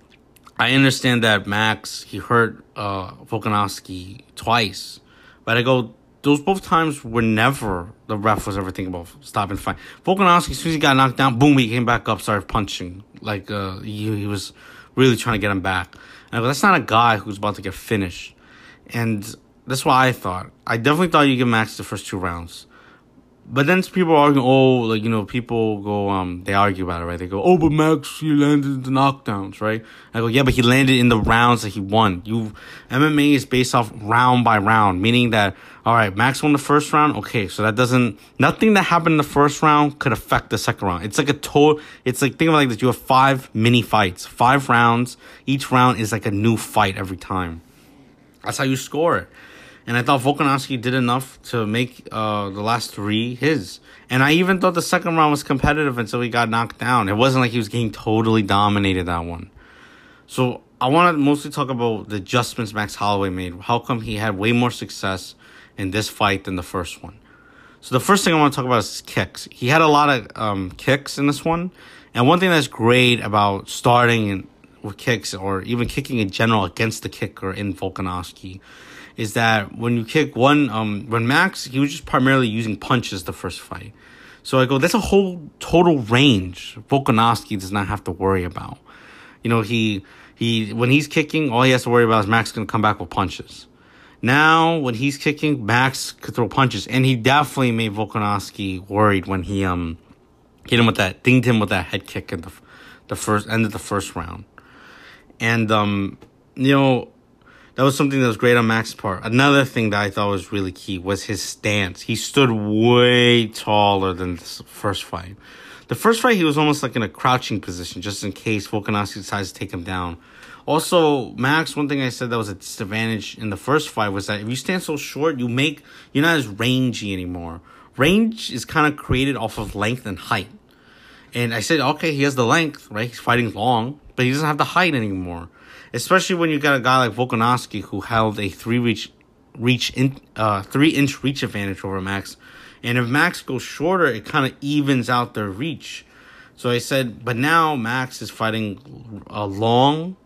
I understand that Max he hurt uh Volkanovski twice, but I go those both times were never the ref was ever thinking about stopping the fight. Volkanovski, as soon as he got knocked down, boom, he came back up, started punching. Like uh, he, he was really trying to get him back. And go, that's not a guy who's about to get finished. And that's what I thought. I definitely thought you give Max the first two rounds. But then people argue, oh, like, you know, people go, um, they argue about it, right? They go, oh, but Max, he landed the knockdowns, right? I go, yeah, but he landed in the rounds that he won. You, MMA is based off round by round, meaning that, all right, Max won the first round. Okay, so that doesn't, nothing that happened in the first round could affect the second round. It's like a total, it's like, think of it like this. You have five mini fights, five rounds. Each round is like a new fight every time. That's how you score it. And I thought Volkanovski did enough to make uh, the last three his. And I even thought the second round was competitive until he got knocked down. It wasn't like he was getting totally dominated that one. So I want to mostly talk about the adjustments Max Holloway made. How come he had way more success in this fight than the first one? So the first thing I want to talk about is kicks. He had a lot of um, kicks in this one, and one thing that's great about starting with kicks or even kicking in general against the kicker in Volkanovski is that when you kick one, um, when Max he was just primarily using punches the first fight. So I go, that's a whole total range Volkanovski does not have to worry about. You know, he he when he's kicking, all he has to worry about is Max gonna come back with punches. Now, when he's kicking, Max could throw punches, and he definitely made Volkanovski worried when he um hit him with that, dinged him with that head kick in the the first end of the first round, and um you know that was something that was great on Max's part. Another thing that I thought was really key was his stance. He stood way taller than the first fight. The first fight, he was almost like in a crouching position, just in case Volkanovski decides to take him down. Also, Max, one thing I said that was a disadvantage in the first fight was that if you stand so short, you make you're not as rangy anymore. Range is kind of created off of length and height. And I said, okay, he has the length, right? He's fighting long, but he doesn't have the height anymore. Especially when you got a guy like Volkanovski who held a three reach reach in uh three inch reach advantage over Max. And if Max goes shorter, it kind of evens out their reach. So I said, but now Max is fighting a long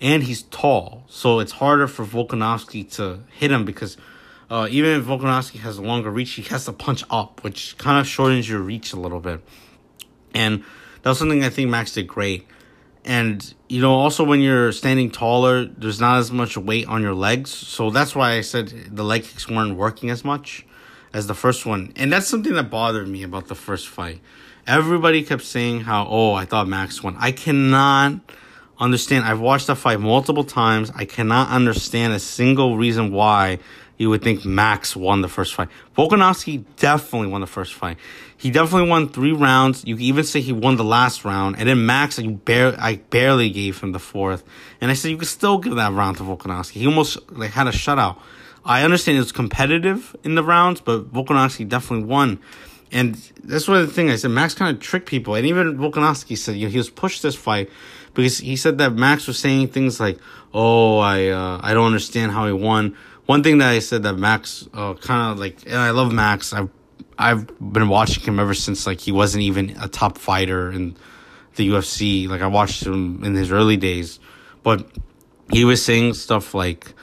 and he's tall, so it's harder for Volkanovski to hit him because uh, even if Volkanovski has a longer reach, he has to punch up, which kind of shortens your reach a little bit. And that was something I think Max did great. And you know, also when you're standing taller, there's not as much weight on your legs, so that's why I said the leg kicks weren't working as much as the first one. And that's something that bothered me about the first fight. Everybody kept saying how, oh, I thought Max won. I cannot understand. I've watched the fight multiple times. I cannot understand a single reason why you would think Max won the first fight. Volkanovski definitely won the first fight. He definitely won three rounds. You can even say he won the last round. And then Max, I barely gave him the fourth. And I said you could still give that round to Volkanovski. He almost like had a shutout. I understand it was competitive in the rounds, but Volkanovski definitely won. And that's one of the things I said. Max kind of tricked people, and even Volkanovski said you know, he was pushed this fight because he said that Max was saying things like, "Oh, I uh, I don't understand how he won." One thing that I said that Max uh, kind of like, and I love Max. I've I've been watching him ever since like he wasn't even a top fighter in the UFC. Like I watched him in his early days, but he was saying stuff like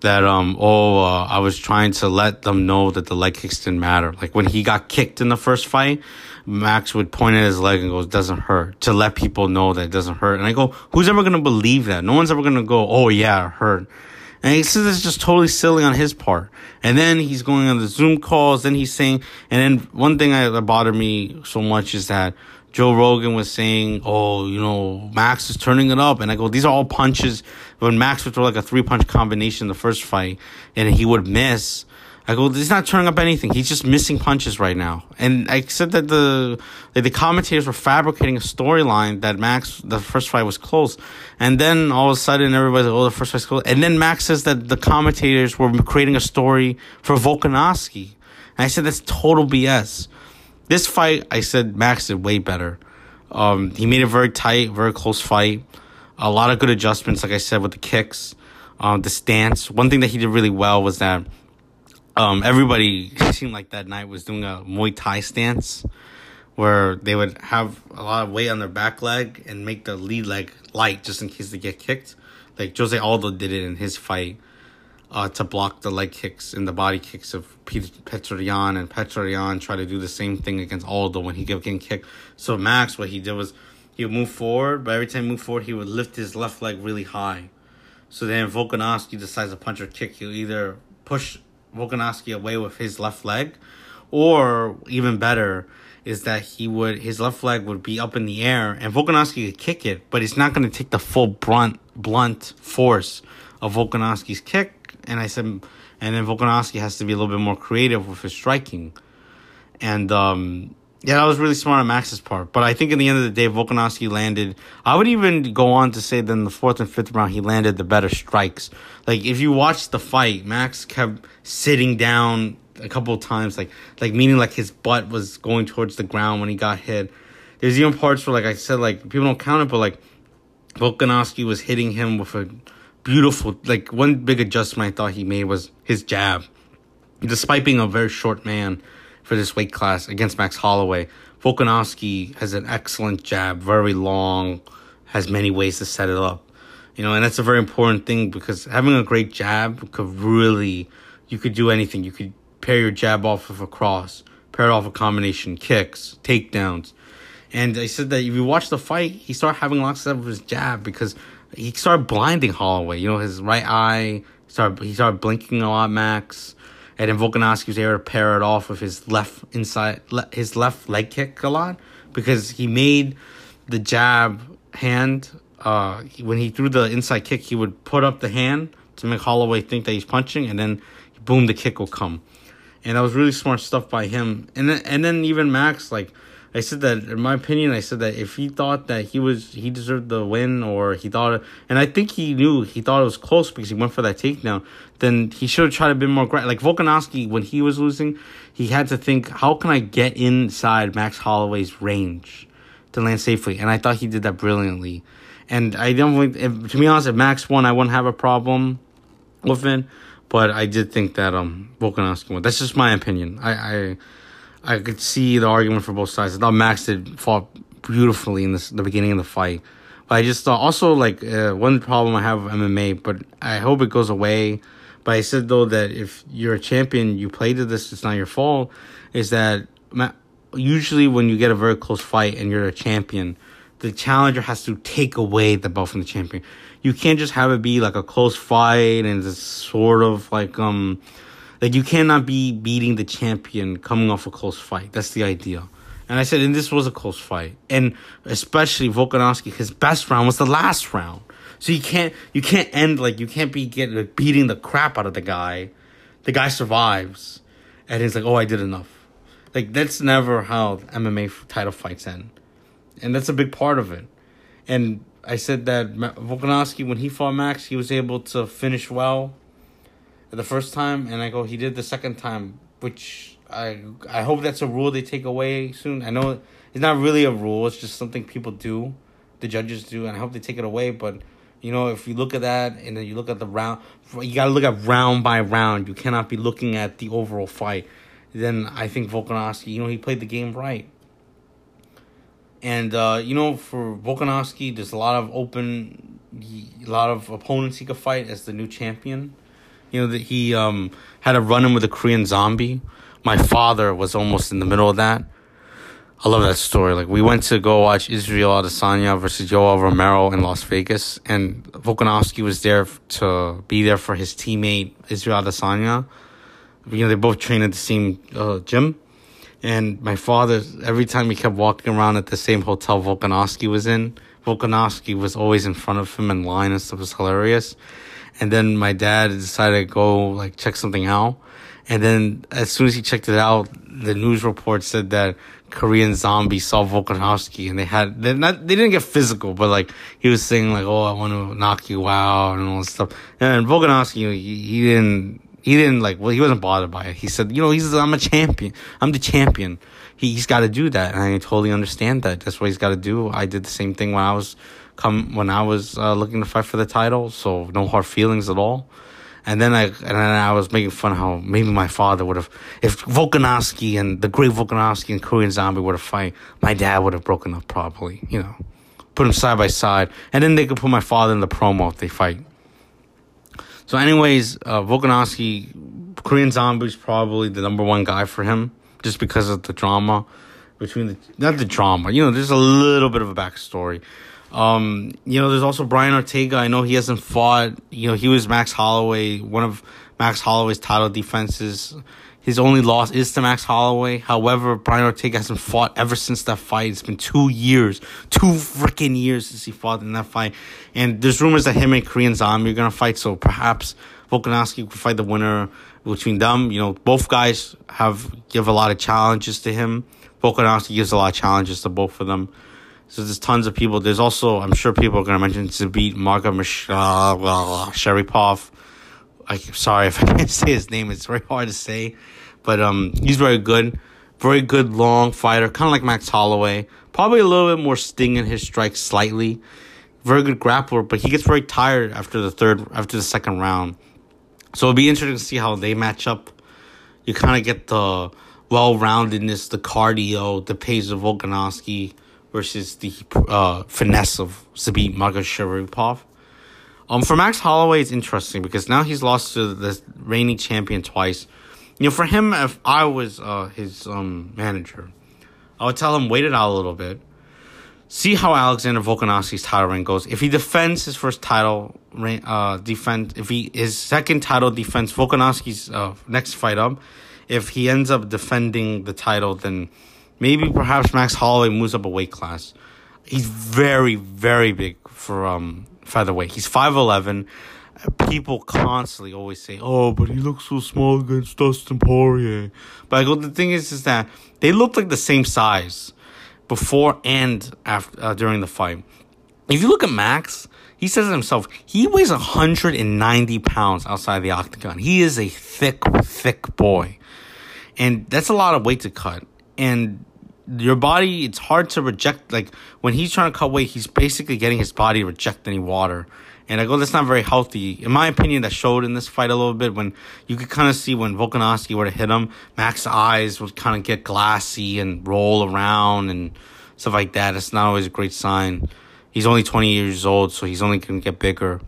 that um oh uh, I was trying to let them know that the leg kicks didn't matter. Like when he got kicked in the first fight, Max would point at his leg and goes, "Doesn't hurt," to let people know that it doesn't hurt. And I go, "Who's ever gonna believe that? No one's ever gonna go, oh yeah, it hurt." And he says it's just totally silly on his part. And then he's going on the Zoom calls. Then he's saying, and then one thing that bothered me so much is that Joe Rogan was saying, "Oh, you know, Max is turning it up," and I go, "These are all punches." When Max would throw like a three punch combination in the first fight, and he would miss. I go, he's not turning up anything. He's just missing punches right now. And I said that the the commentators were fabricating a storyline that Max the first fight was close, and then all of a sudden everybody's like, oh the first fight's close, and then Max says that the commentators were creating a story for Volkanovski, and I said that's total BS. This fight, I said Max did way better. Um, he made it very tight, very close fight. A lot of good adjustments, like I said, with the kicks, um, the stance. One thing that he did really well was that um, everybody seemed like that night was doing a Muay Thai stance where they would have a lot of weight on their back leg and make the lead leg light just in case they get kicked. Like Jose Aldo did it in his fight uh, to block the leg kicks and the body kicks of Peter Petrosyan, and Petrosyan tried to do the same thing against Aldo when he kept getting kicked. So Max, what he did was he would move forward, but every time he moved forward, he would lift his left leg really high. So then Volkanovski decides to punch or kick, he'll either push Volkanovski away with his left leg, or even better, is that he would his left leg would be up in the air and Volkanovski could kick it, but he's not going to take the full brunt blunt force of Volkanovski's kick and I said, and then Volkanovski has to be a little bit more creative with his striking. And um, yeah, that was really smart on Max's part. But I think in the end of the day, Volkanovski landed. I would even go on to say that in the fourth and fifth round, he landed the better strikes. Like if you watch the fight, Max kept sitting down a couple of times, like like meaning like his butt was going towards the ground when he got hit. There's even parts where, like I said, like people don't count it, but like Volkanovski was hitting him with a beautiful. Like one big adjustment I thought he made was his jab. Despite being a very short man, for this weight class against Max Holloway. Volkanovski has an excellent jab, very long, has many ways to set it up. You know, and that's a very important thing because having a great jab could really, you could do anything. You could pair your jab off of a cross, pair it off a combination, kicks, takedowns. And I said that if you watch the fight, he started having lots of his jab because he started blinding Holloway. You know, his right eye started he started blinking a lot, Max. And Volkanovski was able to pair it off with his left inside le- his left leg kick a lot because he made the jab hand uh, when he threw the inside kick, he would put up the hand to make Holloway think that he's punching, and then boom, the kick will come. And that was really smart stuff by him. And then, and then even Max, like I said that in my opinion, I said that if he thought that he was he deserved the win, or he thought, and I think he knew he thought it was close because he went for that takedown. Then he should have tried to be more aggressive. Like Volkanovski, when he was losing, he had to think, how can I get inside Max Holloway's range to land safely? And I thought he did that brilliantly. And I don't think, to be honest, if Max won, I wouldn't have a problem with it. But I did think that um Volkanovski won. That's just my opinion. I I, I could see the argument for both sides. I thought Max did fought beautifully in this, the beginning of the fight. But I just thought also like uh, one problem I have with MMA, but I hope it goes away. But I said though that if you're a champion, you play to this. It's not your fault. Is that usually when you get a very close fight and you're a champion, the challenger has to take away the belt from the champion. You can't just have it be like a close fight and it's sort of like um like you cannot be beating the champion coming off a close fight. That's the idea. And I said, and this was a close fight, and especially Volkanovski, his best round was the last round. So you can't you can't end like you can't be getting like, beating the crap out of the guy. The guy survives, and he's like, "Oh, I did enough." Like that's never how MMA title fights end and that's a big part of it. And I said that Volkanovski, when he fought Max, he was able to finish well the first time, and I go, he did the second time, which I I hope that's a rule they take away soon. I know it's not really a rule; it's just something people do, the judges do, and I hope they take it away. But you know, if you look at that and then you look at the round, you got to look at round by round. You cannot be looking at the overall fight. Then I think Volkanovski, you know, he played the game right. And uh, you know, for Volkanovski, there's a lot of open, a lot of opponents he could fight as the new champion. You know that he um, had a run in with a Korean Zombie. My father was almost in the middle of that. I love that story. Like we went to go watch Israel Adesanya versus Yoel Romero in Las Vegas, and Volkanovski was there to be there for his teammate Israel Adesanya. You know, they both train at the same uh, gym. And my father, every time he kept walking around at the same hotel Volkanovski was in, Volkanovski was always in front of him in line and stuff. It was hilarious. And then my dad decided to go like check something out. And then as soon as he checked it out, the news report said that Korean zombie saw Volkanovski and they had they not they didn't get physical, but like he was saying like, "Oh, I want to knock you out" and all this stuff. And Volkanovski, he, he didn't he didn't like. Well, he wasn't bothered by it. He said, "You know, he's I'm a champion. I'm the champion. He, he's got to do that." And I totally understand that. That's what he's got to do. I did the same thing when I was come when I was uh, looking to fight for the title. So no hard feelings at all. And then I and then I was making fun how maybe my father would have if Volkanovski and the great Volkanovski and Korean Zombie were to fight, my dad would have broken up probably. You know, put them side by side, and then they could put my father in the promo if they fight. So, anyways, uh, Volkanovski, Korean Zombie's probably the number one guy for him, just because of the drama between the not the drama. You know, there's a little bit of a backstory. Um, you know, there's also Brian Ortega. I know he hasn't fought. You know, he was Max Holloway, one of Max Holloway's title defenses. His only loss is to Max Holloway. However, Brian Ortega hasn't fought ever since that fight. It's been two years, two freaking years since he fought in that fight. And there's rumors that him and Korean Zombie are gonna fight. So perhaps Volkanovski could fight the winner between them. You know, both guys have give a lot of challenges to him. Volkanovski gives a lot of challenges to both of them. So there's tons of people. There's also, I'm sure people are mention to beat Marga Sharipov. I'm sorry if I can't <laughs> say his name. It's very hard to say. But um, he's very good. Very good long fighter, kind of like Max Holloway. Probably a little bit more sting in his strikes slightly. Very good grappler, but he gets very tired after the third, after the second round. So it'll be interesting to see how they match up. You kind of get the well roundedness, the cardio, the pace of Volkanovski versus the uh, finesse of Zabit Magomedsharipov. Um, for Max Holloway, it's interesting because now he's lost to the reigning champion twice. You know, for him, if I was uh, his um, manager, I would tell him wait it out a little bit, see how Alexander Volkanovski's title reign goes. If he defends his first title reign, uh, defend if he his second title defense, Volkanovski's uh, next fight up, if he ends up defending the title, then maybe perhaps Max Holloway moves up a weight class. He's very very big for um featherweight. He's five eleven. People constantly always say, "Oh, but he looks so small against Dustin Poirier." But I go, the thing is, is that they look like the same size before and after uh, during the fight. If you look at Max, he says it himself. He weighs 190 pounds outside the octagon. He is a thick, thick boy, and that's a lot of weight to cut. And your body, it's hard to reject. Like when he's trying to cut weight, he's basically getting his body to reject any water. And I go, that's not very healthy. In my opinion, that showed in this fight a little bit when you could kind of see when Volkanovski were to hit him, Max's eyes would kind of get glassy and roll around and stuff like that. It's not always a great sign. He's only 20 years old, so he's only going to get bigger.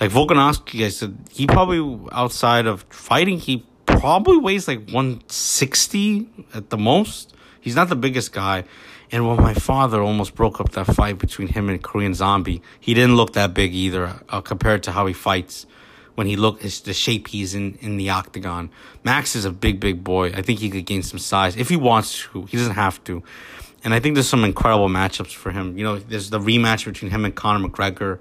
Like Volkanovski, I said, he probably, outside of fighting, he probably weighs like 160 at the most. He's not the biggest guy. And when my father almost broke up that fight between him and Korean Zombie, he didn't look that big either uh, compared to how he fights when he look the shape he's in in the octagon. Max is a big big boy. I think he could gain some size if he wants to. He doesn't have to. And I think there's some incredible matchups for him. You know, there's the rematch between him and Conor McGregor.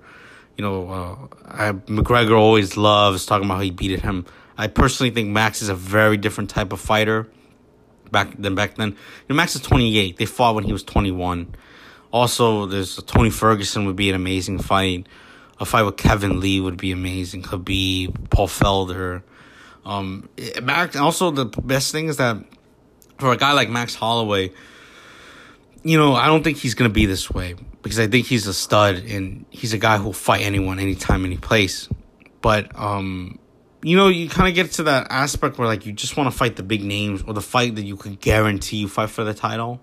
You know, uh, I, McGregor always loves talking about how he beat him. I personally think Max is a very different type of fighter back than back then. You know, Max is 28. They fought when he was 21. Also, there's Tony Ferguson would be an amazing fight. A fight with Kevin Lee would be amazing. Khabib, Paul Felder. Um, Max. Also, the best thing is that for a guy like Max Holloway, you know, I don't think he's gonna be this way because I think he's a stud and he's a guy who'll fight anyone, anytime, any place. But um, you know, you kind of get to that aspect where like you just want to fight the big names or the fight that you could guarantee you fight for the title.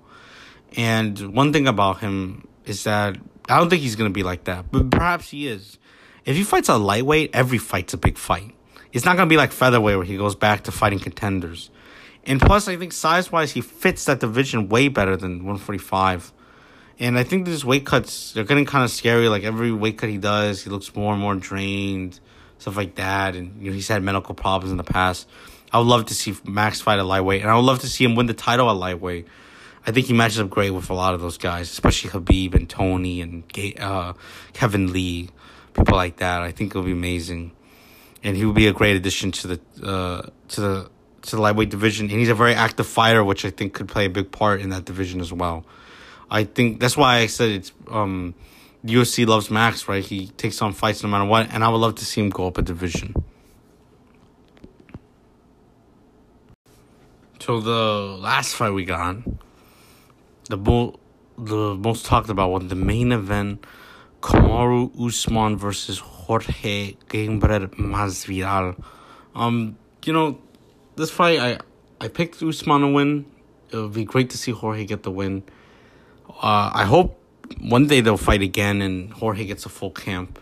And one thing about him is that I don't think he's gonna be like that, but perhaps he is. If he fights a lightweight, every fight's a big fight. It's not gonna be like featherweight where he goes back to fighting contenders. And plus, I think size wise, he fits that division way better than 145. And I think these weight cuts, they're getting kind of scary. Like every weight cut he does, he looks more and more drained stuff like that. And you know, he's had medical problems in the past. I would love to see Max fight at lightweight, and I would love to see him win the title at lightweight. I think he matches up great with a lot of those guys, especially Khabib and Tony and uh, Kevin Lee, people like that. I think it'll be amazing, and he would be a great addition to the uh, to the to the lightweight division. And he's a very active fighter, which I think could play a big part in that division as well. I think that's why I said it's um, UFC loves Max, right? He takes on fights no matter what, and I would love to see him go up a division. So the last fight we got, the bull, the most talked about one, the main event, Kamaru Usman versus Jorge Gamebred Masvidal. Um, you know, this fight I I picked Usman to win. It would be great to see Jorge get the win. Uh, I hope one day they'll fight again and Jorge gets a full camp.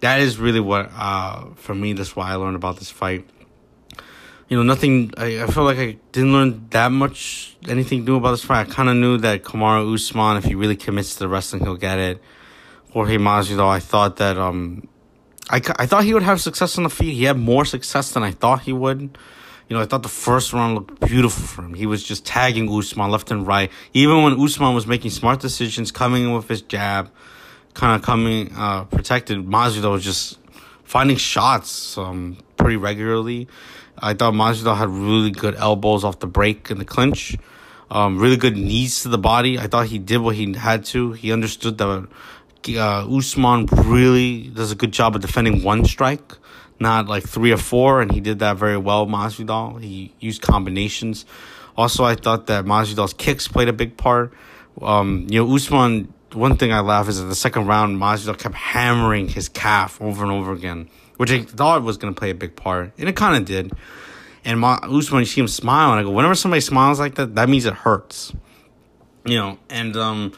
That is really what, uh, for me, that's why I learned about this fight. You know, nothing, I, I feel like I didn't learn that much, anything new about this fight. I kind of knew that Kamaru Usman, if he really commits to the wrestling, he'll get it. Jorge Masvidal, I thought that, um, I, I thought he would have success on the feet. He had more success than I thought he would. You know, I thought the first round looked beautiful for him. He was just tagging Usman left and right. Even when Usman was making smart decisions, coming in with his jab, kind of coming uh, protected, Masvidal was just finding shots um, pretty regularly. I thought Masvidal had really good elbows off the break in the clinch. Um, really good knees to the body. I thought he did what he had to. He understood that uh, Usman really does a good job of defending one strike not like three or four, and he did that very well, Masvidal. He used combinations. Also, I thought that Masvidal's kicks played a big part. Um, you know, Usman, one thing I laugh is that the second round, Masvidal kept hammering his calf over and over again, which I thought was going to play a big part, and it kind of did. And Ma- Usman, you see him smile, and I go, whenever somebody smiles like that, that means it hurts. You know, and um,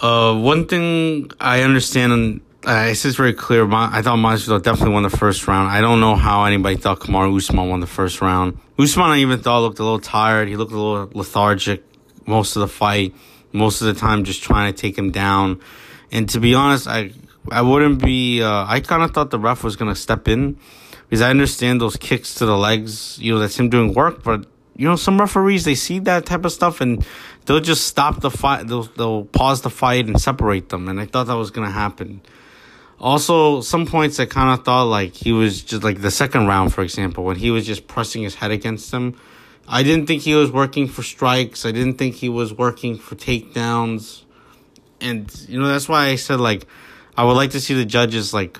uh, one thing I understand, uh, it's just very clear. I thought Masvidal definitely won the first round. I don't know how anybody thought Kamaru Usman won the first round. Usman, I even thought looked a little tired. He looked a little lethargic most of the fight, most of the time, just trying to take him down. And to be honest, I I wouldn't be. Uh, I kind of thought the ref was gonna step in because I understand those kicks to the legs. You know, that's him doing work, but you know, some referees they see that type of stuff and they'll just stop the fight. They'll they'll pause the fight and separate them. And I thought that was gonna happen. Also, some points I kind of thought like he was just like the second round, for example, when he was just pressing his head against him. I didn't think he was working for strikes. I didn't think he was working for takedowns. And you know, that's why I said like I would like to see the judges like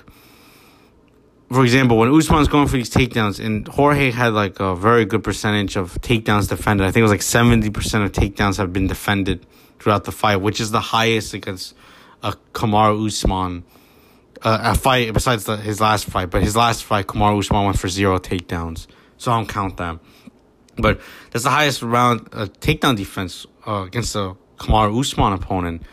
for example, when Usman's going for these takedowns, and Jorge had like a very good percentage of takedowns defended. I think it was like seventy percent of takedowns have been defended throughout the fight, which is the highest against a Kamaru Usman. Uh, a fight besides the, his last fight, but his last fight, Kamaru Usman went for zero takedowns, so I don't count that. But that's the highest round uh, takedown defense uh, against a Kamaru Usman opponent,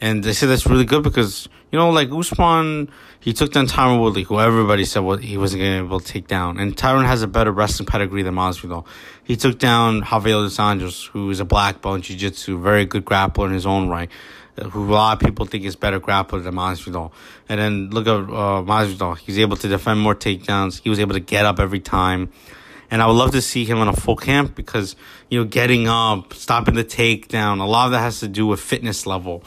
and they say that's really good because you know, like Usman, he took down Tyron Woodley, who everybody said what he wasn't going to be able to take down. And Tyron has a better wrestling pedigree than Masvidal. He took down Rafael dos Anjos, who is a black belt in jiu-jitsu, very good grappler in his own right, who a lot of people think is better grappler than Masvidal. And then look at uh, Masvidal. He's able to defend more takedowns. He was able to get up every time. And I would love to see him in a full camp because, you know, getting up, stopping the takedown, a lot of that has to do with fitness level.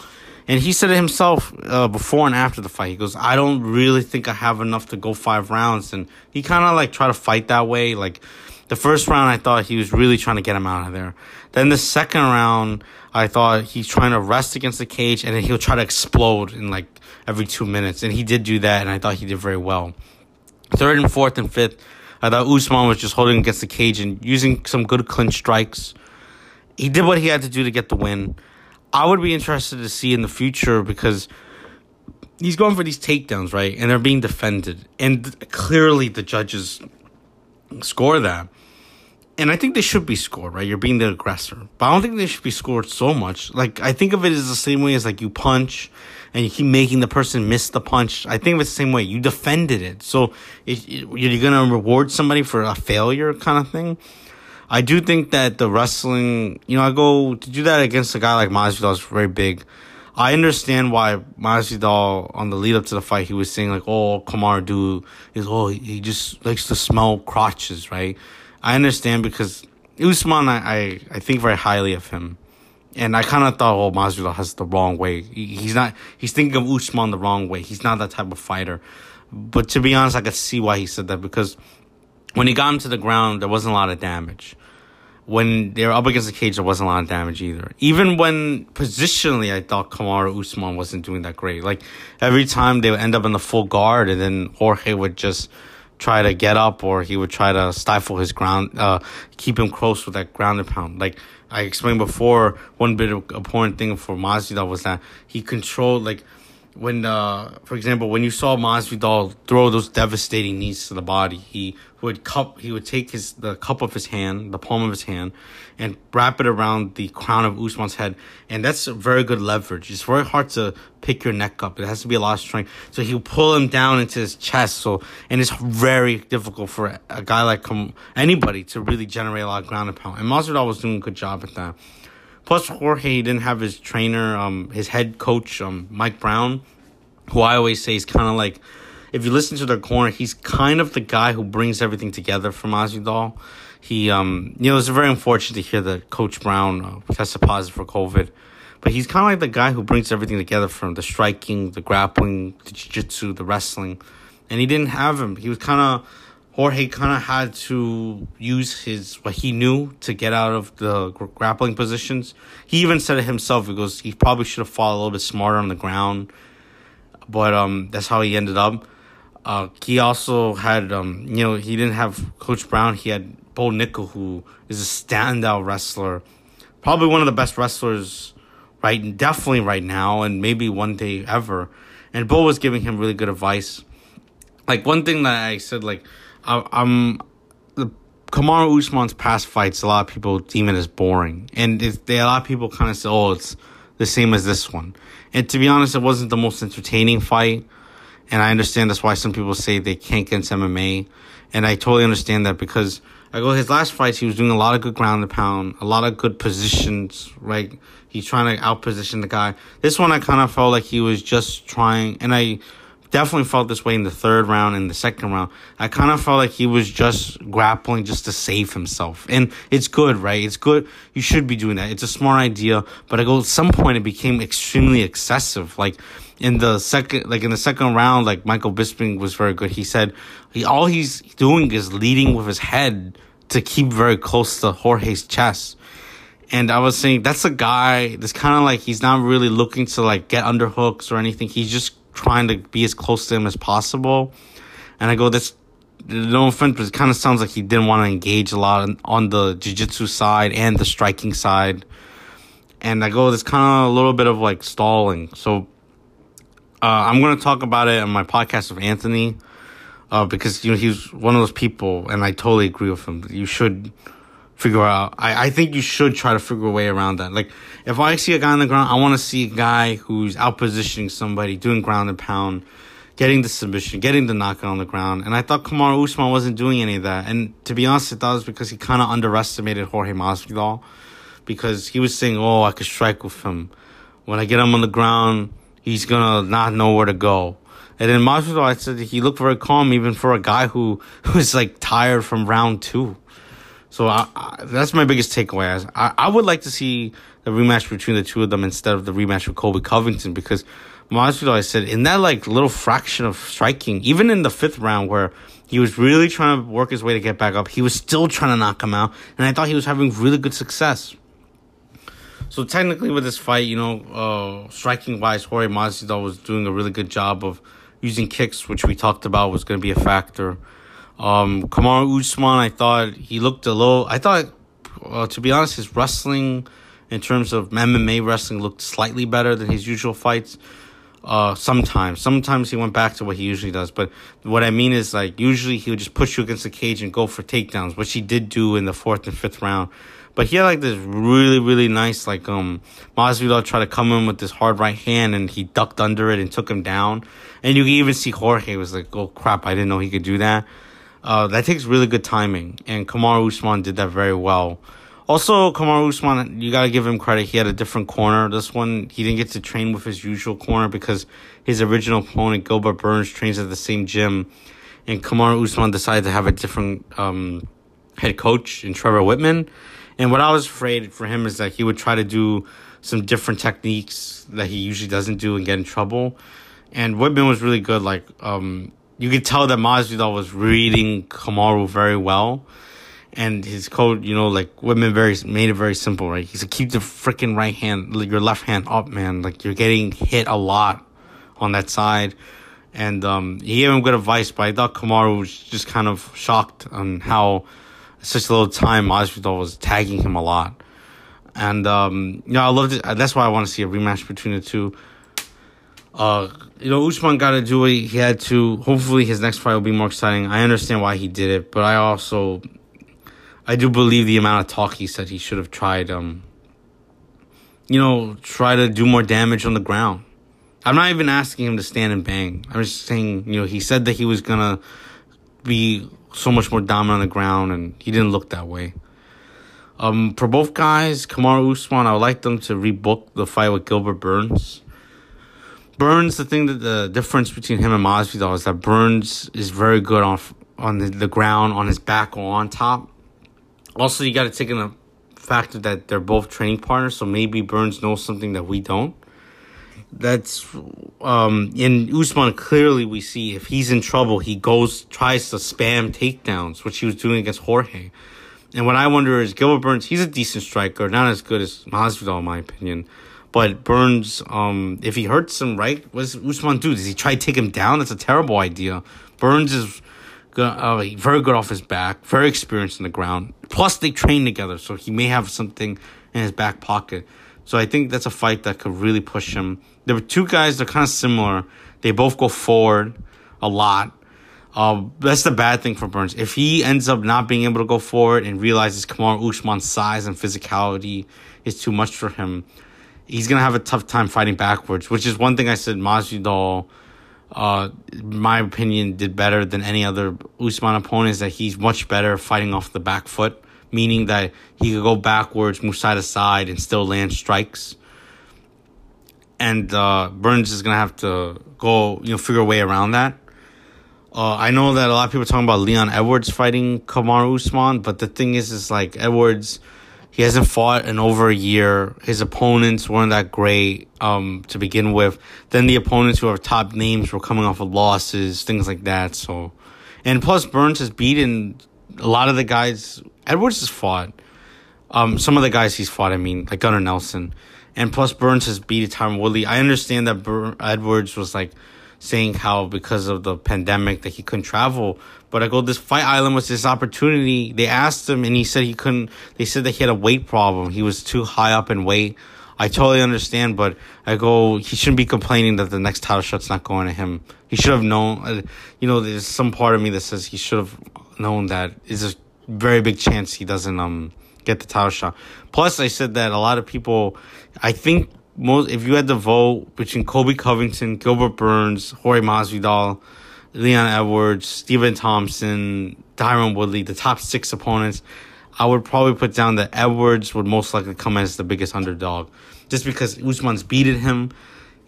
And he said it himself uh, before and after the fight. He goes, I don't really think I have enough to go five rounds. And he kind of like tried to fight that way. Like the first round, I thought he was really trying to get him out of there. Then the second round, I thought he's trying to rest against the cage and then he'll try to explode in like every two minutes. And he did do that. And I thought he did very well. Third and fourth and fifth, I thought Usman was just holding against the cage and using some good clinch strikes. He did what he had to do to get the win. I would be interested to see in the future because he's going for these takedowns, right? And they're being defended. And clearly the judges score that. And I think they should be scored, right? You're being the aggressor. But I don't think they should be scored so much. Like, I think of it as the same way as like you punch and you keep making the person miss the punch. I think of it the same way. You defended it. So it, it, you're going to reward somebody for a failure kind of thing. I do think that the wrestling, you know, I go to do that against a guy like Masvidal is very big. I understand why Masvidal on the lead up to the fight he was saying like, "Oh, Kamar dude is oh he just likes to smell crotches," right? I understand because Usman, I I, I think very highly of him, and I kind of thought, oh, Masvidal has the wrong way. He, he's not. He's thinking of Usman the wrong way. He's not that type of fighter. But to be honest, I could see why he said that because when he got him to the ground, there wasn't a lot of damage when they were up against the cage, there wasn't a lot of damage either. Even when positionally, I thought Kamaru Usman wasn't doing that great. Like every time they would end up in the full guard, and then Jorge would just try to get up, or he would try to stifle his ground, uh, keep him close with that ground and pound. Like I explained before, one bit of important thing for Masvidal was that he controlled like when, uh, for example, when you saw Masvidal throw those devastating knees to the body, he would cup, he would take his the cup of his hand, the palm of his hand, and wrap it around the crown of Usman's head, and that's a very good leverage. It's very hard to pick your neck up. It has to be a lot of strength. So he'll pull him down into his chest. So and it's very difficult for a guy like him, anybody to really generate a lot of ground and pound. And Masvidal was doing a good job at that. Plus, Jorge didn't have his trainer, um, his head coach, um, Mike Brown, who I always say is kind of like, if you listen to their corner, he's kind of the guy who brings everything together for Masvidal. He, um, you know, it's very unfortunate to hear that Coach Brown uh, tested positive for COVID, but he's kind of like the guy who brings everything together from the striking, the grappling, the jiu-jitsu, the wrestling, and he didn't have him. He was kind of Jorge kind of had to use his what he knew to get out of the grappling positions. He even said it himself. He goes, he probably should have fought a little bit smarter on the ground, but um, that's how he ended up. Uh, he also had um, you know, he didn't have Coach Brown. He had Bo Nickal, who is a standout wrestler, probably one of the best wrestlers, right? Definitely right now, and maybe one day ever. And Bo was giving him really good advice. Like one thing that I said, like I, am the Kamaru Usman's past fights, a lot of people deem it as boring, and they, a lot of people kind of say, "Oh, it's the same as this one." And to be honest, it wasn't the most entertaining fight, and I understand that's why some people say they can't get into MMA, and I totally understand that because I go his last fights, he was doing a lot of good ground and pound, a lot of good positions, right? He's trying to outposition the guy. This one, I kind of felt like he was just trying, and I definitely felt this way in the third round and the second round. I kind of felt like he was just grappling just to save himself. And it's good, right? It's good. You should be doing that. It's a smart idea. But I go, at some point, it became extremely excessive. Like, in the second, like in the second round, like Michael Bisping was very good. He said he, all he's doing is leading with his head to keep very close to Jorge's chest. And I was saying that's a guy that's kind of like he's not really looking to like get underhooks or anything. He's just trying to be as close to him as possible. And I go, that's no offense, but it kind of sounds like he didn't want to engage a lot on, on the jiu-jitsu side and the striking side. And I go, there's kind of a little bit of like stalling. So uh, I'm going to talk about it on my podcast with Anthony uh, because you know he's one of those people, and I totally agree with him. You should figure out. I, I think you should try to figure a way around that. Like, if I see a guy on the ground, I want to see a guy who's out positioning somebody, doing ground and pound, getting the submission, getting the knockout on the ground. And I thought Kamaru Usman wasn't doing any of that. And to be honest, it was because he kind of underestimated Jorge Masvidal because he was saying, "Oh, I could strike with him. When I get him on the ground, he's gonna not know where to go." And then Masvidal, I said he looked very calm, even for a guy who, <laughs> was like tired from round two. So I, I, that's my biggest takeaway. I, I would like to see the rematch between the two of them instead of the rematch with Colby Covington because Masvidal, I said, in that like little fraction of striking, even in the fifth round where he was really trying to work his way to get back up, he was still trying to knock him out, and I thought he was having really good success. So technically, with this fight, you know, uh, striking wise, Jorge Masvidal was doing a really good job of using kicks, which we talked about was going to be a factor. Um, Kamaru Usman, I thought he looked a little. I thought, uh, to be honest, his wrestling, in terms of MMA wrestling, looked slightly better than his usual fights. Uh, sometimes, sometimes he went back to what he usually does. But what I mean is, like, usually he would just push you against the cage and go for takedowns, which he did do in the fourth and fifth round. But he had like this really, really nice, like, um, Masvidal tried to come in with this hard right hand and he ducked under it and took him down. And you can even see Jorge was like, oh crap, I didn't know he could do that. Uh, that takes really good timing, and Kamaru Usman did that very well. Also, Kamaru Usman, you gotta give him credit. He had a different corner. This one, he didn't get to train with his usual corner because his original opponent, Gilbert Burns, trains at the same gym. And Kamaru Usman decided to have a different um, head coach in Trevor Wittman. And what I was afraid for him is that he would try to do some different techniques that he usually doesn't do and get in trouble. And Wittman was really good. Like, um, you could tell that Masvidal was reading Kamaru very well. And his code, you know, like Wittman very made it very simple, right? He said, keep the freaking right hand, your left hand up, man. Like you're getting hit a lot on that side. And um, he gave him good advice, but I thought Kamaru was just kind of shocked on how such a little time Masvidal was tagging him a lot. And um, you know, I loved it. That's why I want to see a rematch between the two. Uh, you know, Usman got to do what he had to. Hopefully, his next fight will be more exciting. I understand why he did it, but I also, I do believe the amount of talk he said he should have tried. Um, you know, try to do more damage on the ground. I'm not even asking him to stand and bang. I'm just saying, you know, he said that he was gonna be so much more dominant on the ground, and he didn't look that way. Um, for both guys, Kamaru Usman, I would like them to rebook the fight with Gilbert Burns. Burns, the thing that the difference between him and Masvidal is that Burns is very good on on the, the ground, on his back or on top. Also, you got to take in the factor that they're both training partners, so maybe Burns knows something that we don't. That's um in Usman. Clearly, we see if he's in trouble, he goes tries to spam takedowns, which he was doing against Jorge. And what I wonder is Gilbert Burns. He's a decent striker, not as good as Masvidal, in my opinion. But Burns, um, if he hurts him, right, what does Usman do? Does he try to take him down? That's a terrible idea. Burns is uh, very good off his back, very experienced in the ground. Plus, they train together, so he may have something in his back pocket. So I think that's a fight that could really push him. There were two guys that are kind of similar. They both go forward a lot. Uh, that's the bad thing for Burns. If he ends up not being able to go forward and realizes Kamaru Usman's size and physicality is too much for him, he's gonna have a tough time fighting backwards. Which is one thing I said. Masvidal, uh, my opinion, did better than any other Usman opponent. Is that he's much better fighting off the back foot, meaning that he could go backwards, move side to side, and still land strikes. And uh, Burns is gonna have to go, you know, figure a way around that. Uh, I know that a lot of people are talking about Leon Edwards fighting Kamaru Usman, but the thing is, is like Edwards, he hasn't fought in over a year. His opponents weren't that great um, to begin with. Then the opponents who are top names were coming off of losses, things like that. So, and plus Burns has beaten a lot of the guys Edwards has fought. Um, some of the guys he's fought, I mean, like Gunnar Nelson, and plus Burns has beat Tyron Woodley. I understand that Bur- Edwards was like saying how because of the pandemic that he couldn't travel. But I go, this fight island was this opportunity. They asked him and he said he couldn't, they said that he had a weight problem. He was too high up in weight. I totally understand, but I go, he shouldn't be complaining that the next title shot's not going to him. He should have known, uh, you know, there's some part of me that says he should have known that is a very big chance he doesn't, um, get the title shot. Plus, I said that a lot of people, I think most if you had to vote between Colby Covington, Gilbert Burns, Jorge Masvidal, Leon Edwards, Stephen Thompson, Tyron Woodley, the top six opponents, I would probably put down that Edwards would most likely come as the biggest underdog, just because Usman's beaten him.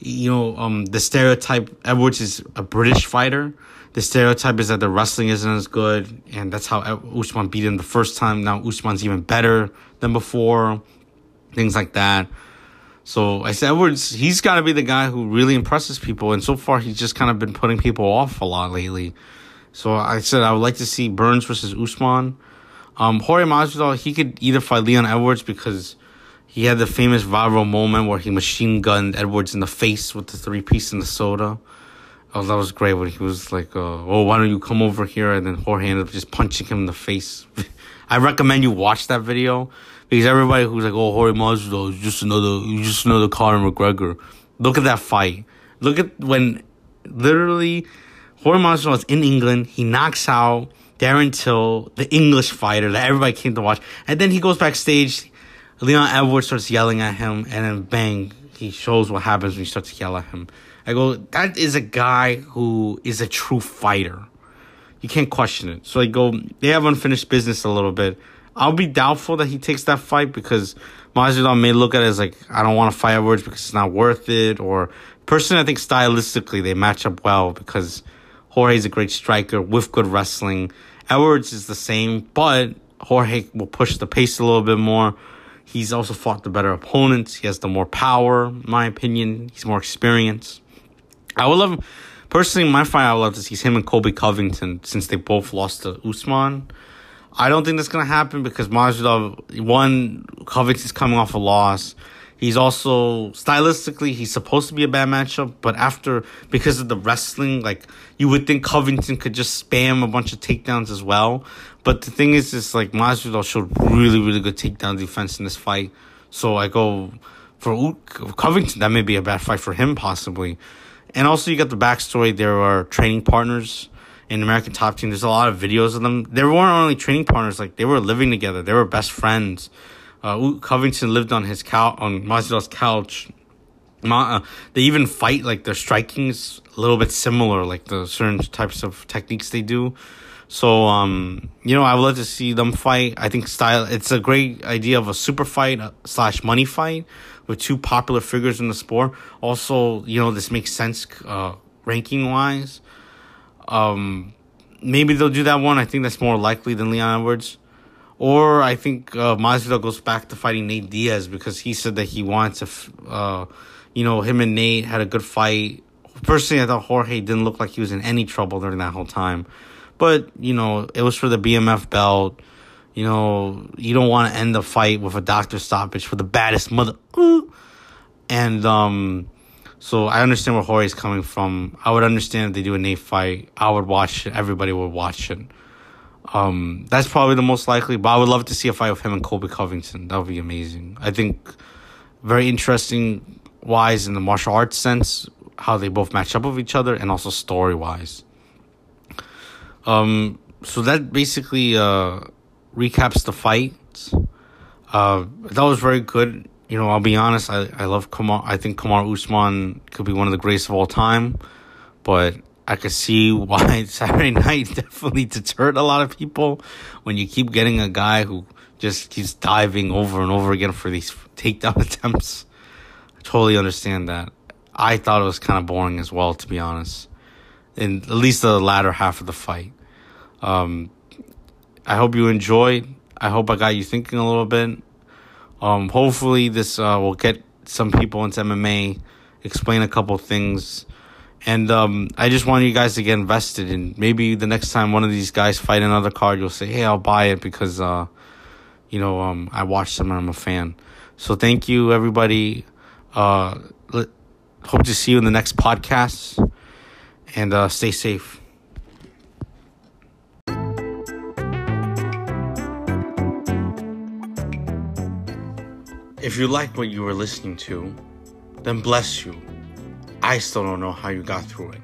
You know, um, the stereotype Edwards is a British fighter. The stereotype is that the wrestling isn't as good, and that's how Usman beat him the first time. Now Usman's even better than before, things like that. So I said Edwards, he's got to be the guy who really impresses people, and so far he's just kind of been putting people off a lot lately. So I said I would like to see Burns versus Usman. Um, Jorge Masvidal, he could either fight Leon Edwards because he had the famous viral moment where he machine gunned Edwards in the face with the three piece in the soda. Oh, that was great when he was like, uh, "Oh, why don't you come over here?" And then Jorge ended up just punching him in the face. <laughs> I recommend you watch that video because everybody who's like, "Oh, Jorge Masvidal is just another, just another Conor McGregor." Look at that fight. Look at when literally Jorge Masvidal is in England. He knocks out Darren Till, the English fighter that everybody came to watch, and then he goes backstage. Leon Edwards starts yelling at him, and then bang, he shows what happens when you start to yell at him. I go, that is a guy who is a true fighter. You can't question it. So I go, they have unfinished business a little bit. I'll be doubtful that he takes that fight because Masvidal may look at it as like I don't want to fight Edwards because it's not worth it. Or personally, I think stylistically they match up well because Jorge's a great striker with good wrestling. Edwards is the same, but Jorge will push the pace a little bit more. He's also fought the better opponents. He has the more power, in my opinion. He's more experienced. I would love, personally, my fight I would love to see is him and Colby Covington since they both lost to Usman. I don't think that's gonna happen because Masvidal one Covington's coming off a loss. He's also stylistically he's supposed to be a bad matchup, but after because of the wrestling, like you would think Covington could just spam a bunch of takedowns as well. But the thing is, is like Masvidal showed really really good takedown defense in this fight. So I go for Covington. That may be a bad fight for him possibly. And also you got the backstory. There are training partners in American Top Team. There's a lot of videos of them. They weren't only training partners; like they were living together. They were best friends. Uh, Covington lived on his couch on Masvidal's couch. Ma- uh, they even fight like their striking is a little bit similar, like the certain types of techniques they do. So, um, you know, I would love to see them fight. I think style. It's a great idea of a super fight uh, slash money fight with two popular figures in the sport. Also, you know, this makes sense uh, ranking wise. Um, maybe they'll do that one. I think that's more likely than Leon Edwards. Or I think uh, Masvidal goes back to fighting Nate Diaz because he said that he wants to, uh, you know, him and Nate had a good fight. Personally, I thought Jorge didn't look like he was in any trouble during that whole time. But, you know, it was for the BMF belt. You know, you don't want to end the fight with a doctor stoppage for the baddest mother. And, um, so I understand where Jorge's coming from. I would understand if they do a Nate fight. I would watch it. Everybody would watch it. Um, that's probably the most likely, but I would love to see a fight with him and Colby Covington. That would be amazing. I think very interesting wise in the martial arts sense, how they both match up with each other, and also story wise. Um, so that basically uh, recaps the fight. Uh, that was very good. You know, I'll be honest. I, I love Kamar. I think Kamaru Usman could be one of the greatest of all time, but I could see <laughs> why Saturday night <laughs> definitely deterred a lot of people when you keep getting a guy who just keeps diving over and over again for these takedown <laughs> attempts. I totally understand that. I thought it was kind of boring as well, to be honest. In at least the latter half of the fight. Um, I hope you enjoyed. I hope I got you thinking a little bit. Um, hopefully, this uh, will get some people into MMA, explain a couple things. And um, I just want you guys to get invested in maybe the next time one of these guys fight another card, you'll say, hey, I'll buy it because, uh, you know, um, I watched them and I'm a fan. So thank you, everybody. Uh, let, hope to see you in the next podcast and uh, stay safe. If you like what you were listening to, then bless you. I still don't know how you got through it.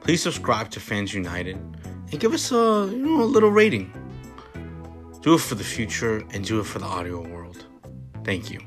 Please subscribe to Fans United and give us a you know a little rating. Do it for the future and do it for the audio world. Thank you.